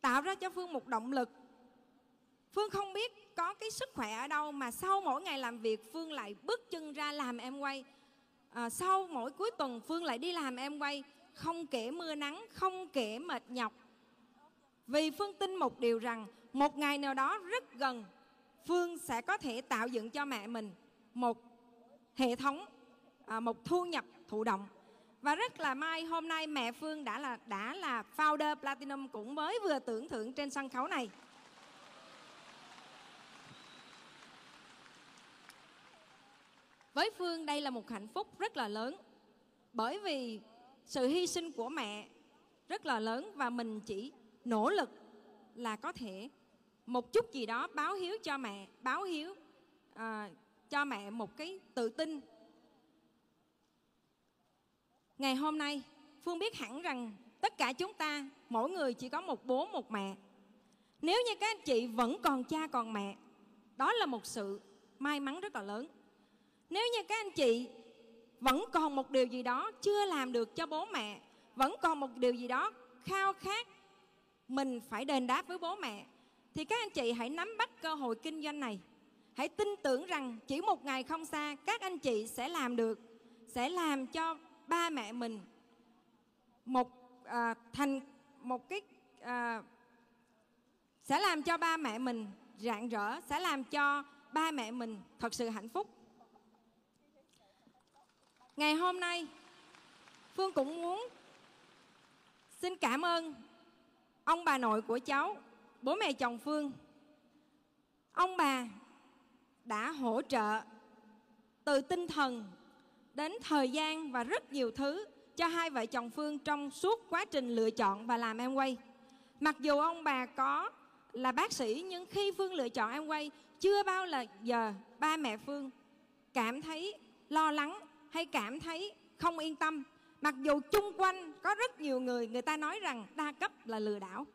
tạo ra cho phương một động lực. Phương không biết có cái sức khỏe ở đâu mà sau mỗi ngày làm việc phương lại bước chân ra làm em quay. À, sau mỗi cuối tuần phương lại đi làm em quay. Không kể mưa nắng không kể mệt nhọc. Vì phương tin một điều rằng một ngày nào đó rất gần phương sẽ có thể tạo dựng cho mẹ mình một hệ thống à, một thu nhập thụ động. Và rất là may hôm nay mẹ phương đã là đã là founder platinum cũng mới vừa tưởng thưởng trên sân khấu này. Với phương đây là một hạnh phúc rất là lớn bởi vì sự hy sinh của mẹ rất là lớn và mình chỉ nỗ lực là có thể một chút gì đó báo hiếu cho mẹ báo hiếu à, cho mẹ một cái tự tin. Ngày hôm nay, phương biết hẳn rằng tất cả chúng ta, mỗi người chỉ có một bố, một mẹ. Nếu như các anh chị vẫn còn cha, còn mẹ, đó là một sự may mắn rất là lớn. Nếu như các anh chị vẫn còn một điều gì đó chưa làm được cho bố mẹ, vẫn còn một điều gì đó khao khát mình phải đền đáp với bố mẹ, thì các anh chị hãy nắm bắt cơ hội kinh doanh này hãy tin tưởng rằng chỉ một ngày không xa các anh chị sẽ làm được sẽ làm cho ba mẹ mình một à, thành một cái à, sẽ làm cho ba mẹ mình rạng rỡ sẽ làm cho ba mẹ mình thật sự hạnh phúc. Ngày hôm nay phương cũng muốn xin cảm ơn ông bà nội của cháu bố mẹ chồng phương. Ông bà đã hỗ trợ từ tinh thần đến thời gian và rất nhiều thứ cho hai vợ chồng Phương trong suốt quá trình lựa chọn và làm em quay. Mặc dù ông bà có là bác sĩ, nhưng khi Phương lựa chọn em quay, chưa bao là giờ ba mẹ Phương cảm thấy lo lắng hay cảm thấy không yên tâm. Mặc dù chung quanh có rất nhiều người người ta nói rằng đa cấp là lừa đảo.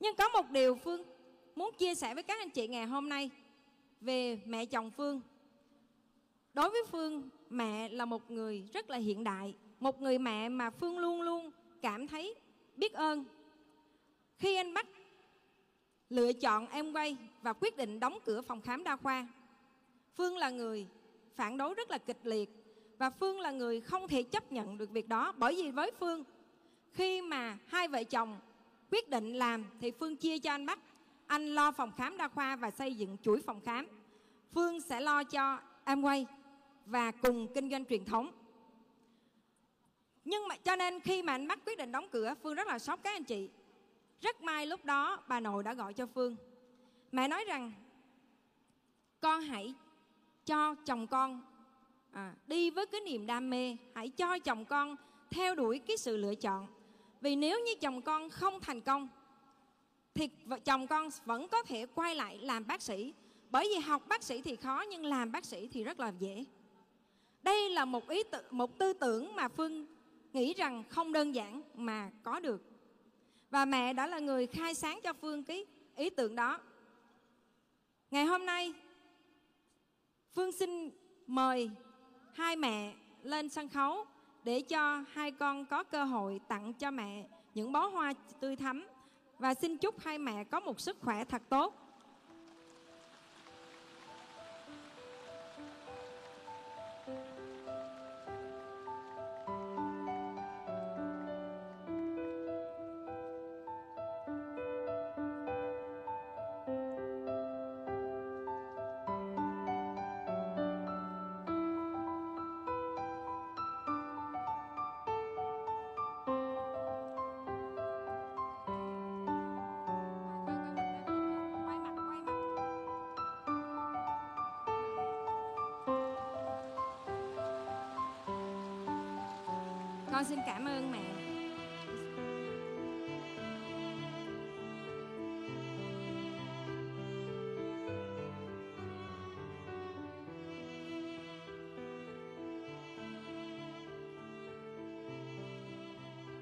Nhưng có một điều Phương muốn chia sẻ với các anh chị ngày hôm nay về mẹ chồng Phương. Đối với Phương, mẹ là một người rất là hiện đại, một người mẹ mà Phương luôn luôn cảm thấy biết ơn. Khi anh bắt lựa chọn em quay và quyết định đóng cửa phòng khám đa khoa, Phương là người phản đối rất là kịch liệt và Phương là người không thể chấp nhận được việc đó bởi vì với Phương khi mà hai vợ chồng quyết định làm thì Phương chia cho anh Bắc anh lo phòng khám đa khoa và xây dựng chuỗi phòng khám. Phương sẽ lo cho em quay và cùng kinh doanh truyền thống. Nhưng mà cho nên khi mà anh bắt quyết định đóng cửa phương rất là sốc các anh chị. Rất may lúc đó bà nội đã gọi cho phương. Mẹ nói rằng con hãy cho chồng con à, đi với cái niềm đam mê. Hãy cho chồng con theo đuổi cái sự lựa chọn. Vì nếu như chồng con không thành công thì chồng con vẫn có thể quay lại làm bác sĩ. Bởi vì học bác sĩ thì khó nhưng làm bác sĩ thì rất là dễ. Đây là một ý tự, một tư tưởng mà phương nghĩ rằng không đơn giản mà có được. Và mẹ đã là người khai sáng cho phương cái ý tưởng đó. Ngày hôm nay phương xin mời hai mẹ lên sân khấu để cho hai con có cơ hội tặng cho mẹ những bó hoa tươi thắm và xin chúc hai mẹ có một sức khỏe thật tốt. Xin cảm ơn mẹ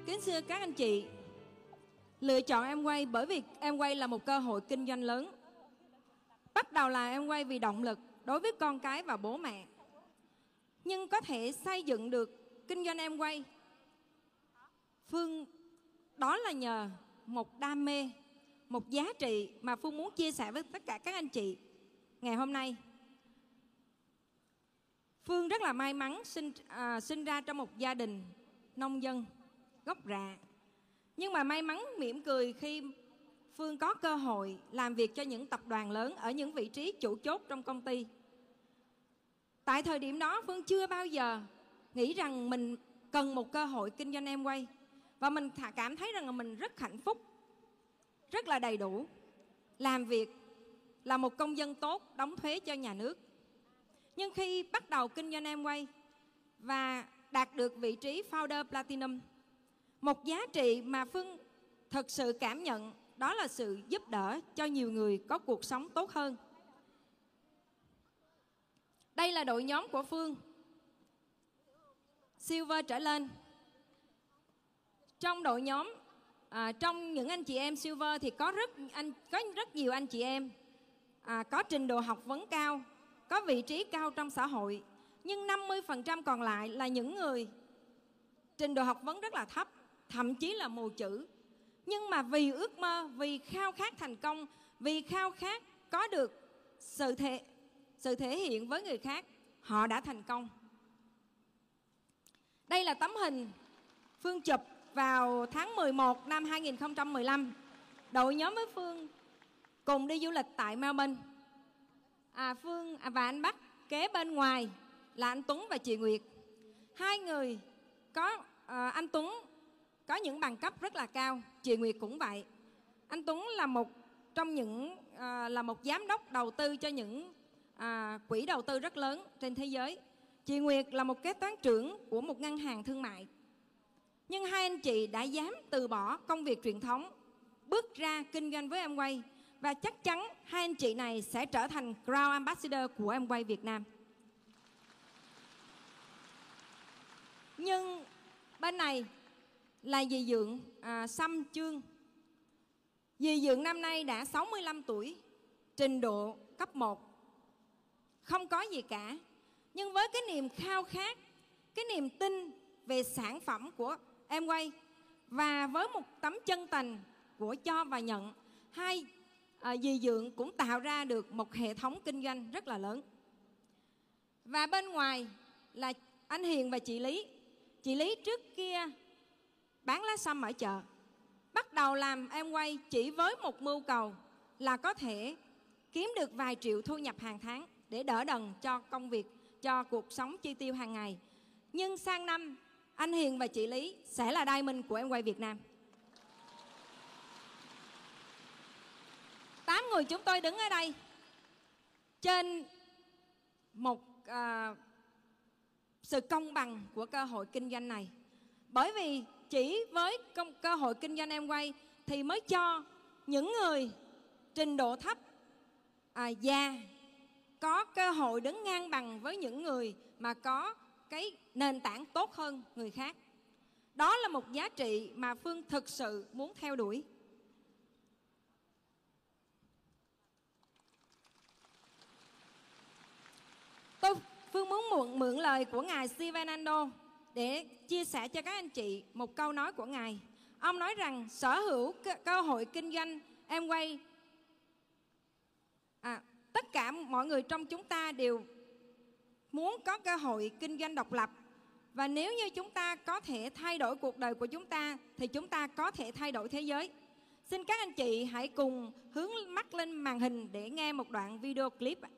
Kính thưa các anh chị, lựa chọn em quay bởi vì em quay là một cơ hội kinh doanh lớn. Bắt đầu là em quay vì động lực đối với con cái và bố mẹ. Nhưng có thể xây dựng được kinh doanh em quay Phương đó là nhờ một đam mê, một giá trị mà Phương muốn chia sẻ với tất cả các anh chị ngày hôm nay. Phương rất là may mắn sinh à, sinh ra trong một gia đình nông dân gốc rạ. Nhưng mà may mắn mỉm cười khi Phương có cơ hội làm việc cho những tập đoàn lớn ở những vị trí chủ chốt trong công ty. Tại thời điểm đó Phương chưa bao giờ nghĩ rằng mình cần một cơ hội kinh doanh em quay và mình cảm thấy rằng là mình rất hạnh phúc, rất là đầy đủ. Làm việc là một công dân tốt, đóng thuế cho nhà nước. Nhưng khi bắt đầu kinh doanh em quay và đạt được vị trí founder platinum, một giá trị mà phương thực sự cảm nhận, đó là sự giúp đỡ cho nhiều người có cuộc sống tốt hơn. Đây là đội nhóm của phương. Silver trở lên trong đội nhóm à, trong những anh chị em silver thì có rất anh có rất nhiều anh chị em à, có trình độ học vấn cao có vị trí cao trong xã hội. Nhưng 50% còn lại là những người trình độ học vấn rất là thấp thậm chí là mù chữ. Nhưng mà vì ước mơ vì khao khát thành công vì khao khát có được sự thể sự thể hiện với người khác họ đã thành công. Đây là tấm hình phương chụp vào tháng 11 năm 2015 đội nhóm với Phương cùng đi du lịch tại Melbourne. À, Phương à, và anh Bắc kế bên ngoài là anh Tuấn và chị Nguyệt. Hai người có à, anh Tuấn có những bằng cấp rất là cao chị Nguyệt cũng vậy. Anh Tuấn là một trong những à, là một giám đốc đầu tư cho những à, quỹ đầu tư rất lớn trên thế giới. Chị Nguyệt là một kế toán trưởng của một ngân hàng thương mại nhưng hai anh chị đã dám từ bỏ công việc truyền thống, bước ra kinh doanh với Amway và chắc chắn hai anh chị này sẽ trở thành Crown Ambassador của Amway Việt Nam. Nhưng bên này là dì Dượng à, Sâm Chương. Dì Dượng năm nay đã 65 tuổi, trình độ cấp 1. Không có gì cả. Nhưng với cái niềm khao khát, cái niềm tin về sản phẩm của em quay. Và với một tấm chân tình của cho và nhận hai à, dì dượng cũng tạo ra được một hệ thống kinh doanh rất là lớn. Và bên ngoài là anh Hiền và chị Lý. Chị Lý trước kia bán lá sâm ở chợ. Bắt đầu làm em quay chỉ với một mưu cầu là có thể kiếm được vài triệu thu nhập hàng tháng để đỡ đần cho công việc cho cuộc sống chi tiêu hàng ngày. Nhưng sang năm, anh Hiền và chị Lý sẽ là diamond của em quay Việt Nam. Tám người chúng tôi đứng ở đây trên một à, sự công bằng của cơ hội kinh doanh này. Bởi vì chỉ với công, cơ hội kinh doanh em quay thì mới cho những người trình độ thấp à, già có cơ hội đứng ngang bằng với những người mà có cái nền tảng tốt hơn người khác. Đó là một giá trị mà Phương thực sự muốn theo đuổi. Tôi Phương muốn mượn, mượn lời của Ngài sivanando để chia sẻ cho các anh chị một câu nói của Ngài. Ông nói rằng sở hữu cơ hội kinh doanh em quay à, tất cả mọi người trong chúng ta đều muốn có cơ hội kinh doanh độc lập và nếu như chúng ta có thể thay đổi cuộc đời của chúng ta, thì chúng ta có thể thay đổi thế giới. Xin các anh chị hãy cùng hướng mắt lên màn hình để nghe một đoạn video clip. ạ.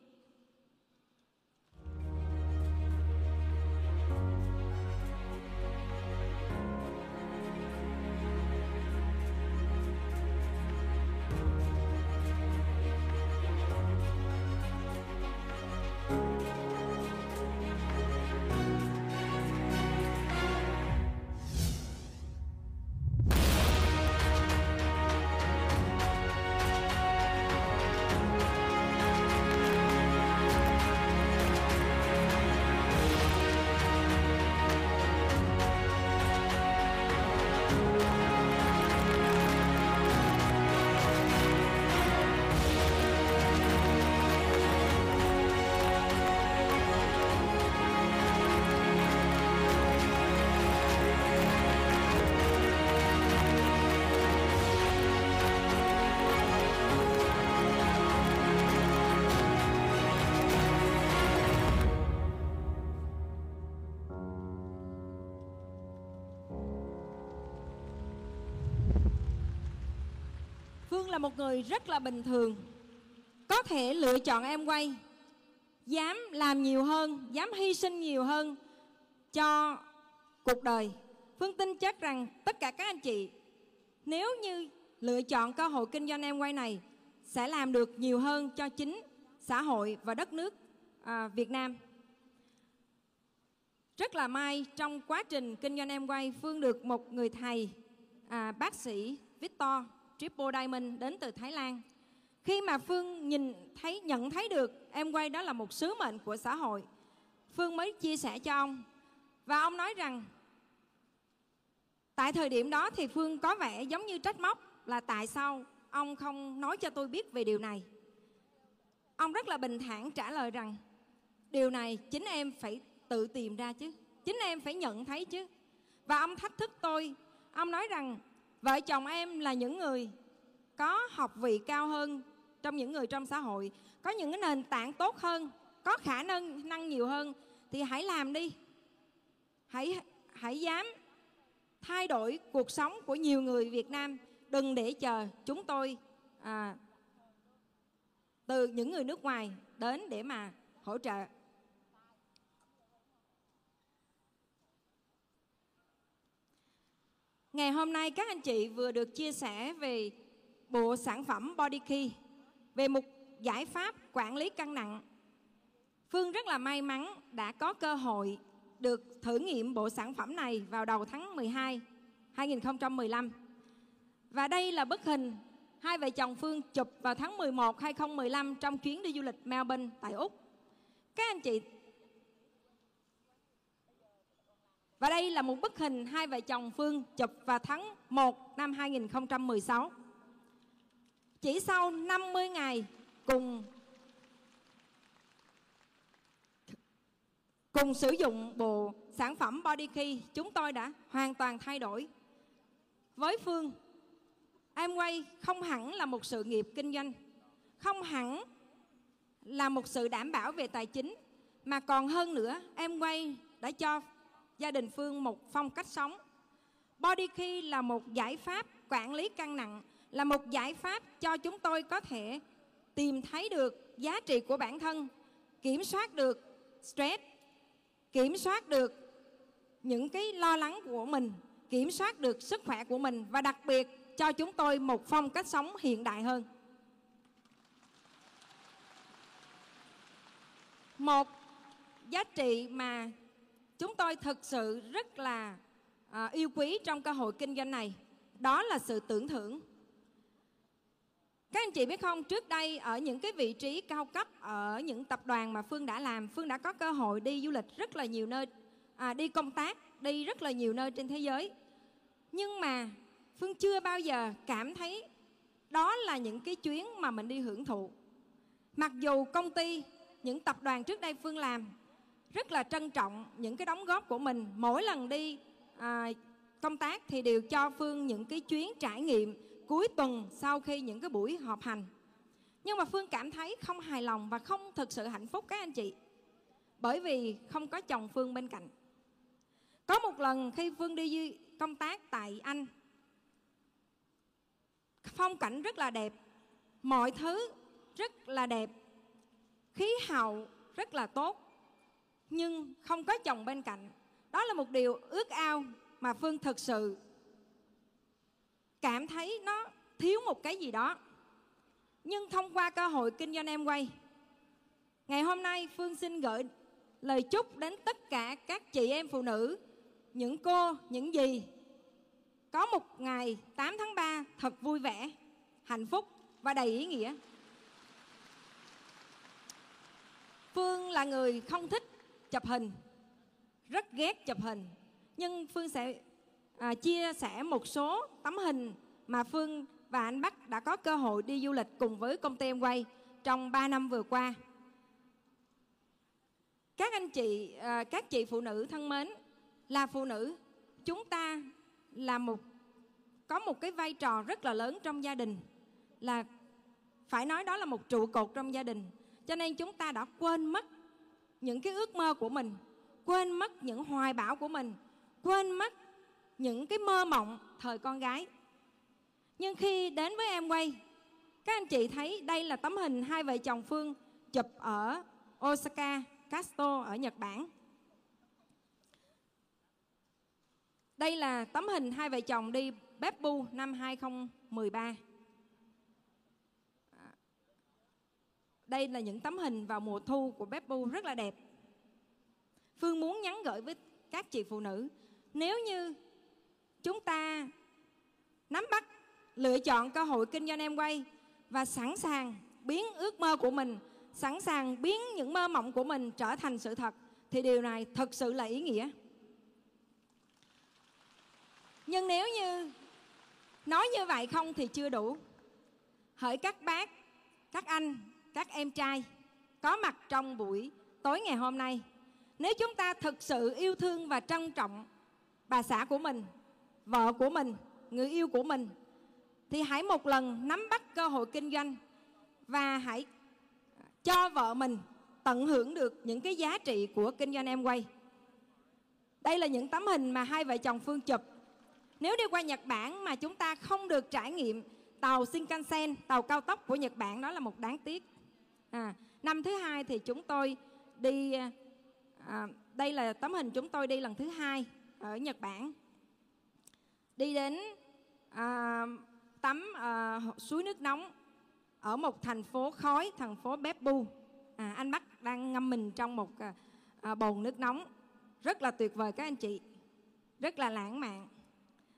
Là một người rất là bình thường. Có thể lựa chọn em quay Dám làm nhiều hơn Dám hy sinh nhiều hơn Cho cuộc đời. Phương tin chắc rằng tất cả các anh chị Nếu như lựa chọn cơ hội kinh doanh em quay này Sẽ làm được nhiều hơn cho chính xã hội và đất nước à, Việt Nam. Rất là may trong quá trình kinh doanh em quay Phương được một người thầy à, bác sĩ Victor. Triple Diamond đến từ Thái Lan. Khi mà Phương nhìn thấy nhận thấy được em quay đó là một sứ mệnh của xã hội, Phương mới chia sẻ cho ông và ông nói rằng tại thời điểm đó thì Phương có vẻ giống như trách móc là tại sao ông không nói cho tôi biết về điều này. Ông rất là bình thản trả lời rằng điều này chính em phải tự tìm ra chứ, chính em phải nhận thấy chứ. Và ông thách thức tôi, ông nói rằng vợ chồng em là những người có học vị cao hơn trong những người trong xã hội có những cái nền tảng tốt hơn có khả năng năng nhiều hơn. Thì hãy làm đi. Hãy hãy dám thay đổi cuộc sống của nhiều người Việt Nam. Đừng để chờ chúng tôi à, từ những người nước ngoài đến để mà hỗ trợ. Ngày hôm nay các anh chị vừa được chia sẻ về bộ sản phẩm Body Key, về một giải pháp quản lý cân nặng. Phương rất là may mắn đã có cơ hội được thử nghiệm bộ sản phẩm này vào đầu tháng 12 2015. Và đây là bức hình hai vợ chồng Phương chụp vào tháng 11 2015 trong chuyến đi du lịch Melbourne tại Úc. Các anh chị Và đây là một bức hình hai vợ chồng Phương chụp vào tháng 1 năm 2016. Chỉ sau 50 ngày cùng cùng sử dụng bộ sản phẩm Body Key, chúng tôi đã hoàn toàn thay đổi. Với Phương, em quay không hẳn là một sự nghiệp kinh doanh, không hẳn là một sự đảm bảo về tài chính, mà còn hơn nữa, em quay đã cho gia đình Phương một phong cách sống. Body Key là một giải pháp quản lý cân nặng, là một giải pháp cho chúng tôi có thể tìm thấy được giá trị của bản thân, kiểm soát được stress, kiểm soát được những cái lo lắng của mình kiểm soát được sức khỏe của mình và đặc biệt cho chúng tôi một phong cách sống hiện đại hơn một giá trị mà chúng tôi thực sự rất là à, yêu quý trong cơ hội kinh doanh này. Đó là sự tưởng thưởng. Các anh chị biết không trước đây ở những cái vị trí cao cấp ở những tập đoàn mà phương đã làm phương đã có cơ hội đi du lịch rất là nhiều nơi à, đi công tác đi rất là nhiều nơi trên thế giới. Nhưng mà phương chưa bao giờ cảm thấy đó là những cái chuyến mà mình đi hưởng thụ. Mặc dù công ty những tập đoàn trước đây phương làm rất là trân trọng những cái đóng góp của mình. Mỗi lần đi à, công tác thì đều cho phương những cái chuyến trải nghiệm cuối tuần sau khi những cái buổi họp hành. Nhưng mà phương cảm thấy không hài lòng và không thực sự hạnh phúc các anh chị bởi vì không có chồng phương bên cạnh. Có một lần khi phương đi công tác tại anh phong cảnh rất là đẹp mọi thứ rất là đẹp khí hậu rất là tốt nhưng không có chồng bên cạnh. Đó là một điều ước ao mà phương thực sự cảm thấy nó thiếu một cái gì đó. Nhưng thông qua cơ hội kinh doanh em quay ngày hôm nay phương xin gửi lời chúc đến tất cả các chị em phụ nữ, những cô, những gì có một ngày 8 tháng 3 thật vui vẻ, hạnh phúc và đầy ý nghĩa. Phương là người không thích chụp hình. Rất ghét chụp hình. Nhưng phương sẽ à, chia sẻ một số tấm hình mà phương và anh bắc đã có cơ hội đi du lịch cùng với công ty em quay trong 3 năm vừa qua. Các anh chị à, các chị phụ nữ thân mến là phụ nữ chúng ta là một có một cái vai trò rất là lớn trong gia đình. Là phải nói đó là một trụ cột trong gia đình. Cho nên chúng ta đã quên mất những cái ước mơ của mình, quên mất những hoài bão của mình, quên mất những cái mơ mộng thời con gái. Nhưng khi đến với em quay, các anh chị thấy đây là tấm hình hai vợ chồng phương chụp ở osaka kasto ở nhật bản. Đây là tấm hình hai vợ chồng đi Beppu năm 2013 đây là những tấm hình vào mùa thu của Beppu rất là đẹp. Phương muốn nhắn gửi với các chị phụ nữ, nếu như chúng ta nắm bắt, lựa chọn cơ hội kinh doanh em quay và sẵn sàng biến ước mơ của mình, sẵn sàng biến những mơ mộng của mình trở thành sự thật, thì điều này thật sự là ý nghĩa. Nhưng nếu như nói như vậy không thì chưa đủ. Hỡi các bác, các anh các em trai có mặt trong buổi tối ngày hôm nay. Nếu chúng ta thực sự yêu thương và trân trọng bà xã của mình, vợ của mình, người yêu của mình, thì hãy một lần nắm bắt cơ hội kinh doanh và hãy cho vợ mình tận hưởng được những cái giá trị của kinh doanh em quay đây là những tấm hình mà hai vợ chồng phương chụp. Nếu đi qua nhật bản mà chúng ta không được trải nghiệm tàu shinkansen, tàu cao tốc của nhật bản, đó là một đáng tiếc à, năm thứ hai thì chúng tôi đi à, à, đây là tấm hình chúng tôi đi lần thứ hai ở Nhật Bản. Đi đến à, tắm à, suối nước nóng ở một thành phố khói thành phố Beppu à, anh Bắc đang ngâm mình trong một à, à, bồn nước nóng. Rất là tuyệt vời các anh chị. Rất là lãng mạn.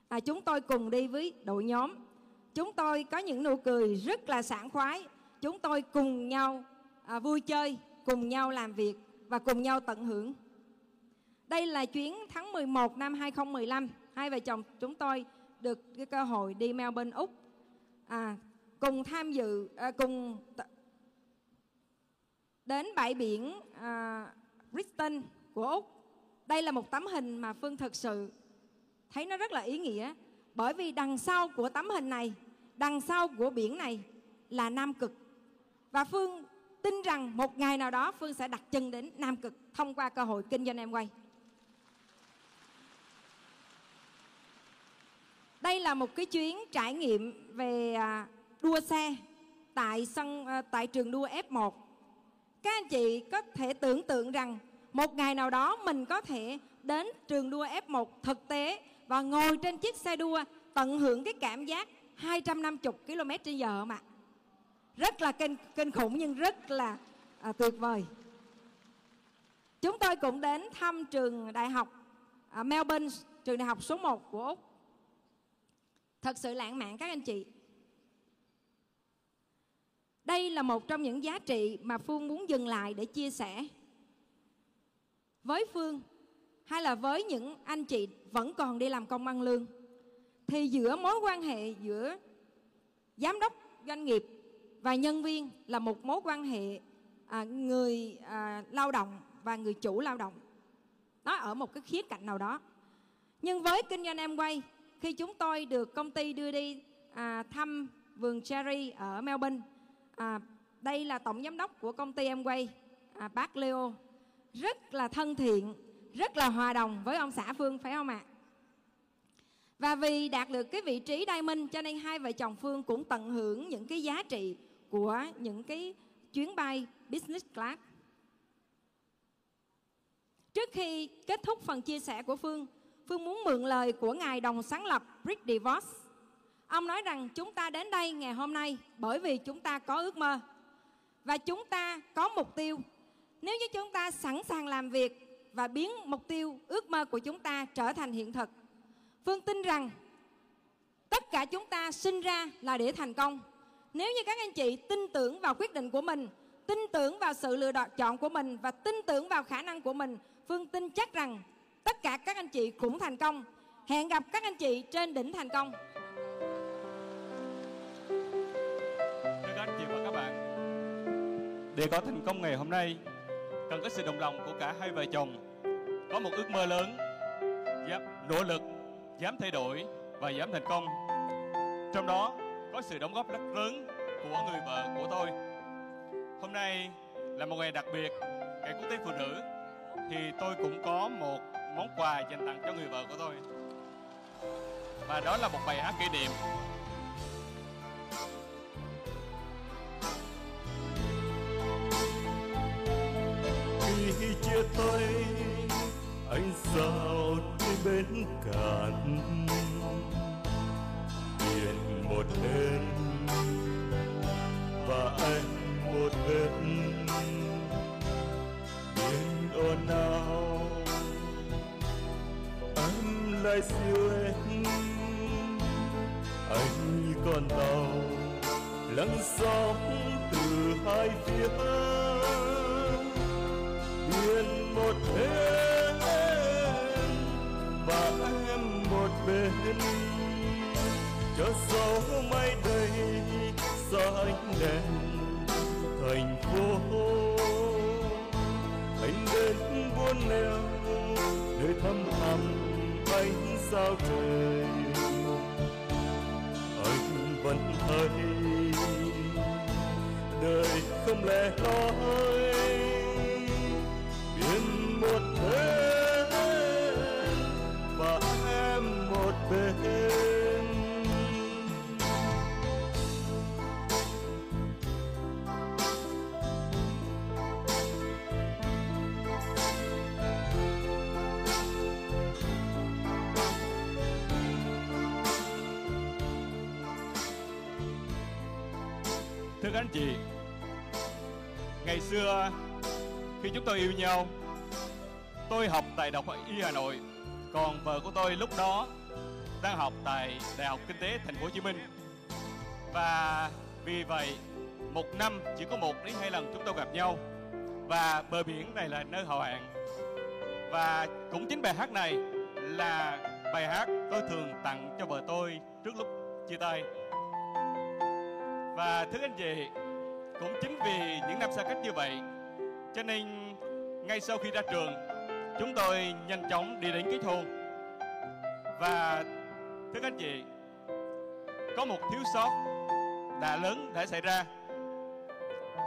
À, chúng tôi cùng đi với đội nhóm. Chúng tôi có những nụ cười rất là sảng khoái chúng tôi cùng nhau à, vui chơi cùng nhau làm việc và cùng nhau tận hưởng. Đây là chuyến tháng 11 năm 2015 hai vợ chồng chúng tôi được cái cơ hội đi Melbourne Úc à, cùng tham dự à, cùng t- đến bãi biển à, Brisbane của Úc. Đây là một tấm hình mà Phương thực sự thấy nó rất là ý nghĩa bởi vì đằng sau của tấm hình này đằng sau của biển này là Nam Cực và Phương tin rằng một ngày nào đó Phương sẽ đặt chân đến Nam Cực thông qua cơ hội kinh doanh em quay. Đây là một cái chuyến trải nghiệm về à, đua xe tại sân à, tại trường đua F1. Các anh chị có thể tưởng tượng rằng một ngày nào đó mình có thể đến trường đua F1 thực tế và ngồi trên chiếc xe đua tận hưởng cái cảm giác 250 km trên giờ mà rất là kinh kinh khủng nhưng rất là à, tuyệt vời. Chúng tôi cũng đến thăm trường đại học à, Melbourne trường đại học số 1 của Úc. Thật sự lãng mạn các anh chị. Đây là một trong những giá trị mà Phương muốn dừng lại để chia sẻ. Với Phương hay là với những anh chị vẫn còn đi làm công ăn lương thì giữa mối quan hệ giữa giám đốc doanh nghiệp và nhân viên là một mối quan hệ à, người à, lao động và người chủ lao động. Nó ở một cái khía cạnh nào đó. Nhưng với kinh doanh em quay khi chúng tôi được công ty đưa đi à, thăm vườn cherry ở Melbourne à, đây là tổng giám đốc của công ty em quay à, bác Leo. Rất là thân thiện rất là hòa đồng với ông xã Phương phải không ạ? Và vì đạt được cái vị trí đai minh cho nên hai vợ chồng Phương cũng tận hưởng những cái giá trị của những cái chuyến bay business class. Trước khi kết thúc phần chia sẻ của Phương, Phương muốn mượn lời của ngài đồng sáng lập Rick DeVos. Ông nói rằng chúng ta đến đây ngày hôm nay bởi vì chúng ta có ước mơ và chúng ta có mục tiêu. Nếu như chúng ta sẵn sàng làm việc và biến mục tiêu, ước mơ của chúng ta trở thành hiện thực. Phương tin rằng tất cả chúng ta sinh ra là để thành công. Nếu như các anh chị tin tưởng vào quyết định của mình, tin tưởng vào sự lựa chọn của mình và tin tưởng vào khả năng của mình, Phương tin chắc rằng tất cả các anh chị cũng thành công. Hẹn gặp các anh chị trên đỉnh thành công. Thưa các anh chị và các bạn, để có thành công ngày hôm nay, cần có sự đồng lòng của cả hai vợ chồng, có một ước mơ lớn, dám nỗ lực, dám thay đổi và dám thành công. Trong đó có sự đóng góp rất lớn của người vợ của tôi. Hôm nay là một ngày đặc biệt, ngày quốc tế phụ nữ, thì tôi cũng có một món quà dành tặng cho người vợ của tôi. Và đó là một bài hát kỷ niệm khi chia tay anh sao đi bên cạn một bên và anh một bên. Biển ồn ào em lại siêu em anh như con tàu lắng sóng từ hai phía. Biển một bên cho gió mây đầy sáng đèn thành phố. Anh đến buôn neo nơi thăm thẳm ánh sao trời. Anh vẫn thấy đời không lẽ loi. Xưa khi chúng tôi yêu nhau, tôi học tại Đại học Y Hà Nội, còn vợ của tôi lúc đó đang học tại Đại học Kinh tế Thành phố Hồ Chí Minh. Và vì vậy, một năm chỉ có một đến hai lần chúng tôi gặp nhau và bờ biển này là nơi hò hẹn. Và cũng chính bài hát này là bài hát tôi thường tặng cho vợ tôi trước lúc chia tay. Và thưa anh chị, cũng chính vì những năm xa cách như vậy, cho nên ngay sau khi ra trường, chúng tôi nhanh chóng đi đến kết hôn. Và thưa anh chị, có một thiếu sót đã lớn đã xảy ra.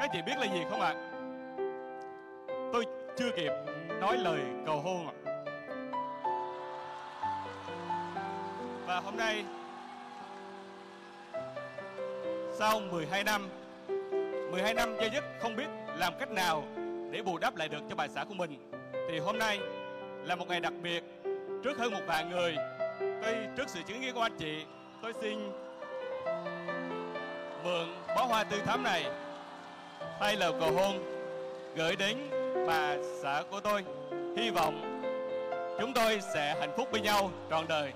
Các chị biết là gì không ạ? Tôi chưa kịp nói lời cầu hôn ạ. Và hôm nay sau 12 năm 12 năm dây dứt không biết làm cách nào để bù đắp lại được cho bà xã của mình. Thì hôm nay là một ngày đặc biệt. Trước hơn một vạn người, tôi trước sự chứng kiến của anh chị, tôi xin mượn bó hoa tươi thắm này, thay lời cầu hôn gửi đến bà xã của tôi. Hy vọng chúng tôi sẽ hạnh phúc bên nhau trọn đời.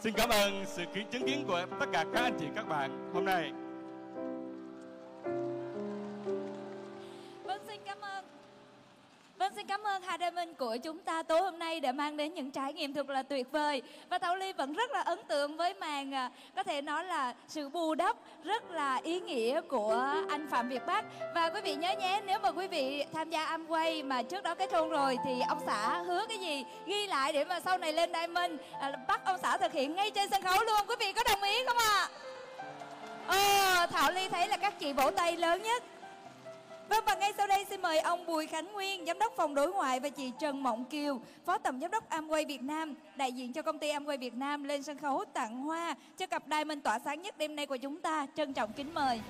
Xin cảm ơn sự kiến chứng kiến của tất cả các anh chị, các bạn hôm nay. Xin cảm ơn Hà Diamond của chúng ta tối hôm nay đã mang đến những trải nghiệm thật là tuyệt vời. Và Thảo Ly vẫn rất là ấn tượng với màn à, có thể nói là sự bù đắp rất là ý nghĩa của anh Phạm Việt Bắc. Và quý vị nhớ nhé nếu mà quý vị tham gia Amway mà trước đó kết hôn rồi thì ông xã hứa cái gì ghi lại để mà sau này lên Diamond à, bắt ông xã thực hiện ngay trên sân khấu luôn. Quý vị có đồng ý không ạ? Ờ, Thảo Ly thấy là các chị vỗ tay lớn nhất. Vâng và ngay sau đây xin mời ông Bùi Khánh Nguyên, Giám đốc phòng đối ngoại và chị Trần Mộng Kiều, Phó Tổng Giám đốc Amway Việt Nam, đại diện cho công ty Amway Việt Nam lên sân khấu tặng hoa cho cặp Diamond tỏa sáng nhất đêm nay của chúng ta. Trân trọng kính mời.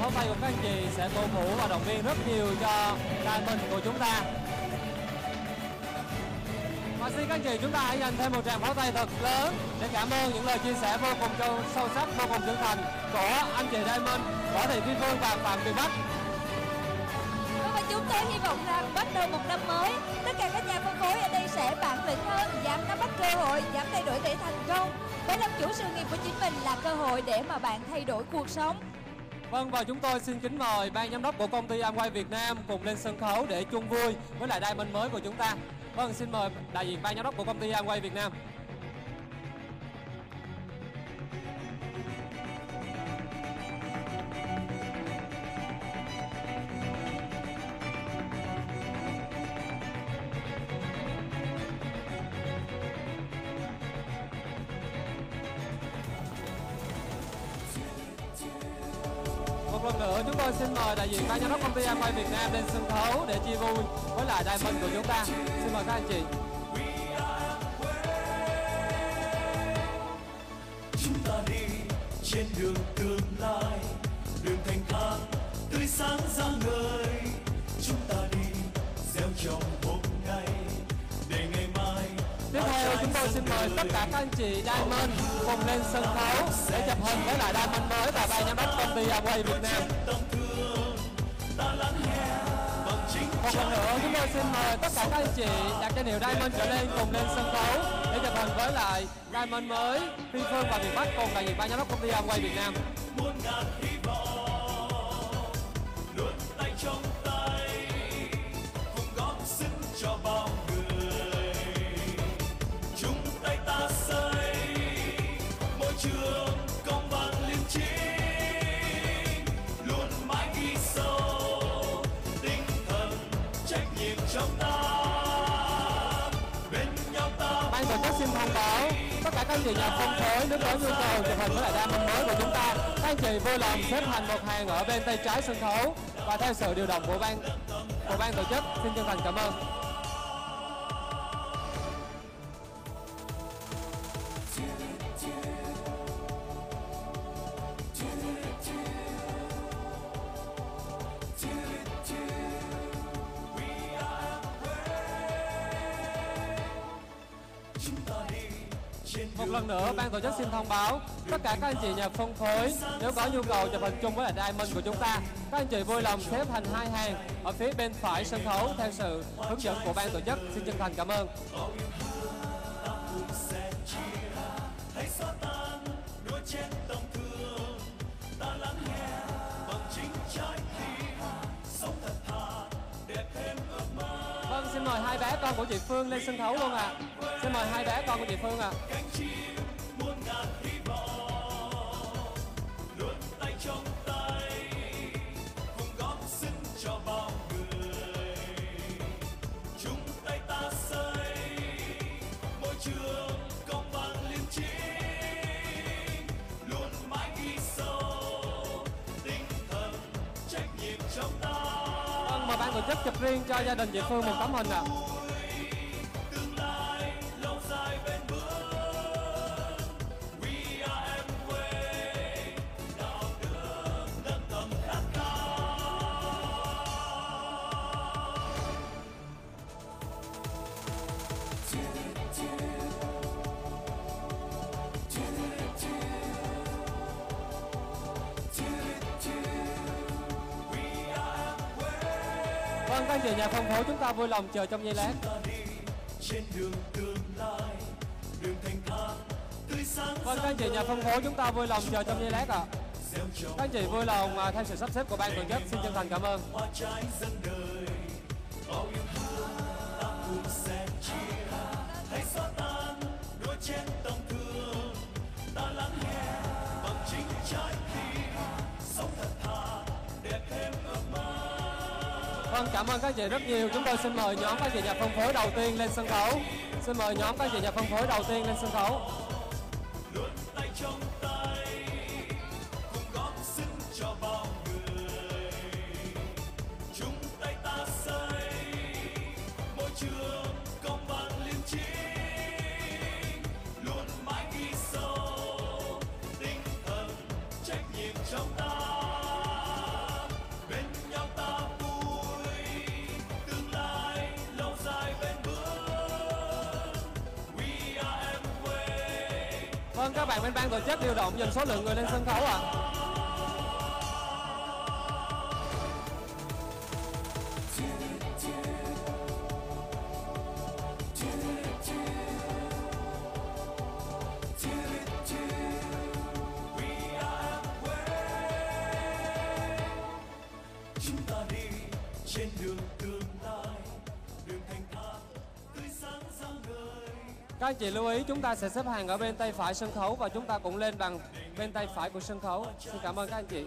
Vâng, tràng pháo tay của các anh chị sẽ cổ vũ và động viên rất nhiều cho Diamond của chúng ta. Và xin các anh chị chúng ta hãy dành thêm một tràng pháo tay thật lớn để cảm ơn những lời chia sẻ vô cùng sâu, sâu sắc, vô cùng chân thành của anh chị Diamond, Võ Thị thiên Phương và Phạm Việt Bắc. Vâng, và chúng tôi hy vọng rằng bắt đầu một năm mới, tất cả các nhà phân phối ở đây sẽ bản lĩnh hơn, dám nắm bắt cơ hội, dám thay đổi để thành công. Để làm chủ sự nghiệp của chính mình là cơ hội để mà bạn thay đổi cuộc sống. Vâng và chúng tôi xin kính mời ban giám đốc của công ty Amway Việt Nam cùng lên sân khấu để chung vui với lại Diamond mới của chúng ta. Vâng, xin mời đại diện ban giám đốc của công ty Amway Việt Nam. Để chia vui với lại Diamond của chúng ta. Xin mời các anh chị. chúng ta đi trên đường tương lai đường thành thang tươi sáng rạng ngời chúng ta đi gieo trồng hôm nay để ngày mai Tiếp theo chúng tôi xin mời tất cả các anh chị Diamond cùng lên sân khấu để chụp hình với lại Diamond mới và ban giám đốc công ty Amway Việt Nam. Xin mời tất cả các anh chị đặt danh hiệu Diamond trở lên cùng lên sân khấu để chụp hình với lại Diamond mới, Phi Phương và Việt Bắc cùng đại diện ban giám đốc công ty Amway Việt Nam. Các anh chị nhà phân phối nếu có nhu cầu chụp hình với lại Diamond mới của chúng ta, các anh chị vui lòng xếp thành một hàng ở bên tay trái sân khấu và theo sự điều động của ban của ban tổ chức. Xin chân thành cảm ơn. Thông báo tất cả các anh chị nhà phân phối nếu có nhu cầu chụp hình chung với lại Diamond của chúng ta, các anh chị vui lòng xếp thành hai hàng ở phía bên phải sân khấu theo sự hướng dẫn của ban tổ chức. Xin chân thành cảm ơn. Vâng, xin mời hai bé con của chị Phương lên sân khấu luôn ạ. Xin mời hai bé con của chị Phương ạ. À. chức chụp riêng cho gia đình chị Phương một tấm hình ạ. À. anh chị nhà phân phối chúng ta vui lòng chờ trong giây lát. trên đường tương lai đường thành thang tươi sáng Vâng, các anh chị nhà phân phối chúng ta vui lòng chờ trong giây lát ạ. à. Các anh chị vui lòng à, theo sự sắp xếp của ban tổ chức xin chân thành cảm ơn. Cảm ơn các chị rất nhiều. Chúng tôi xin mời nhóm các chị nhà phân phối đầu tiên lên sân khấu. Xin mời nhóm các chị nhà phân phối đầu tiên lên sân khấu. Số lượng người lên sân khấu ạ. chúng ta đi trên đường tương lai đường thanh thang tươi sáng rạng ngời Các anh chị lưu ý chúng ta sẽ xếp hàng ở bên tay phải sân khấu và chúng ta cũng lên bằng bên tay phải của sân khấu. Xin cảm ơn các anh chị.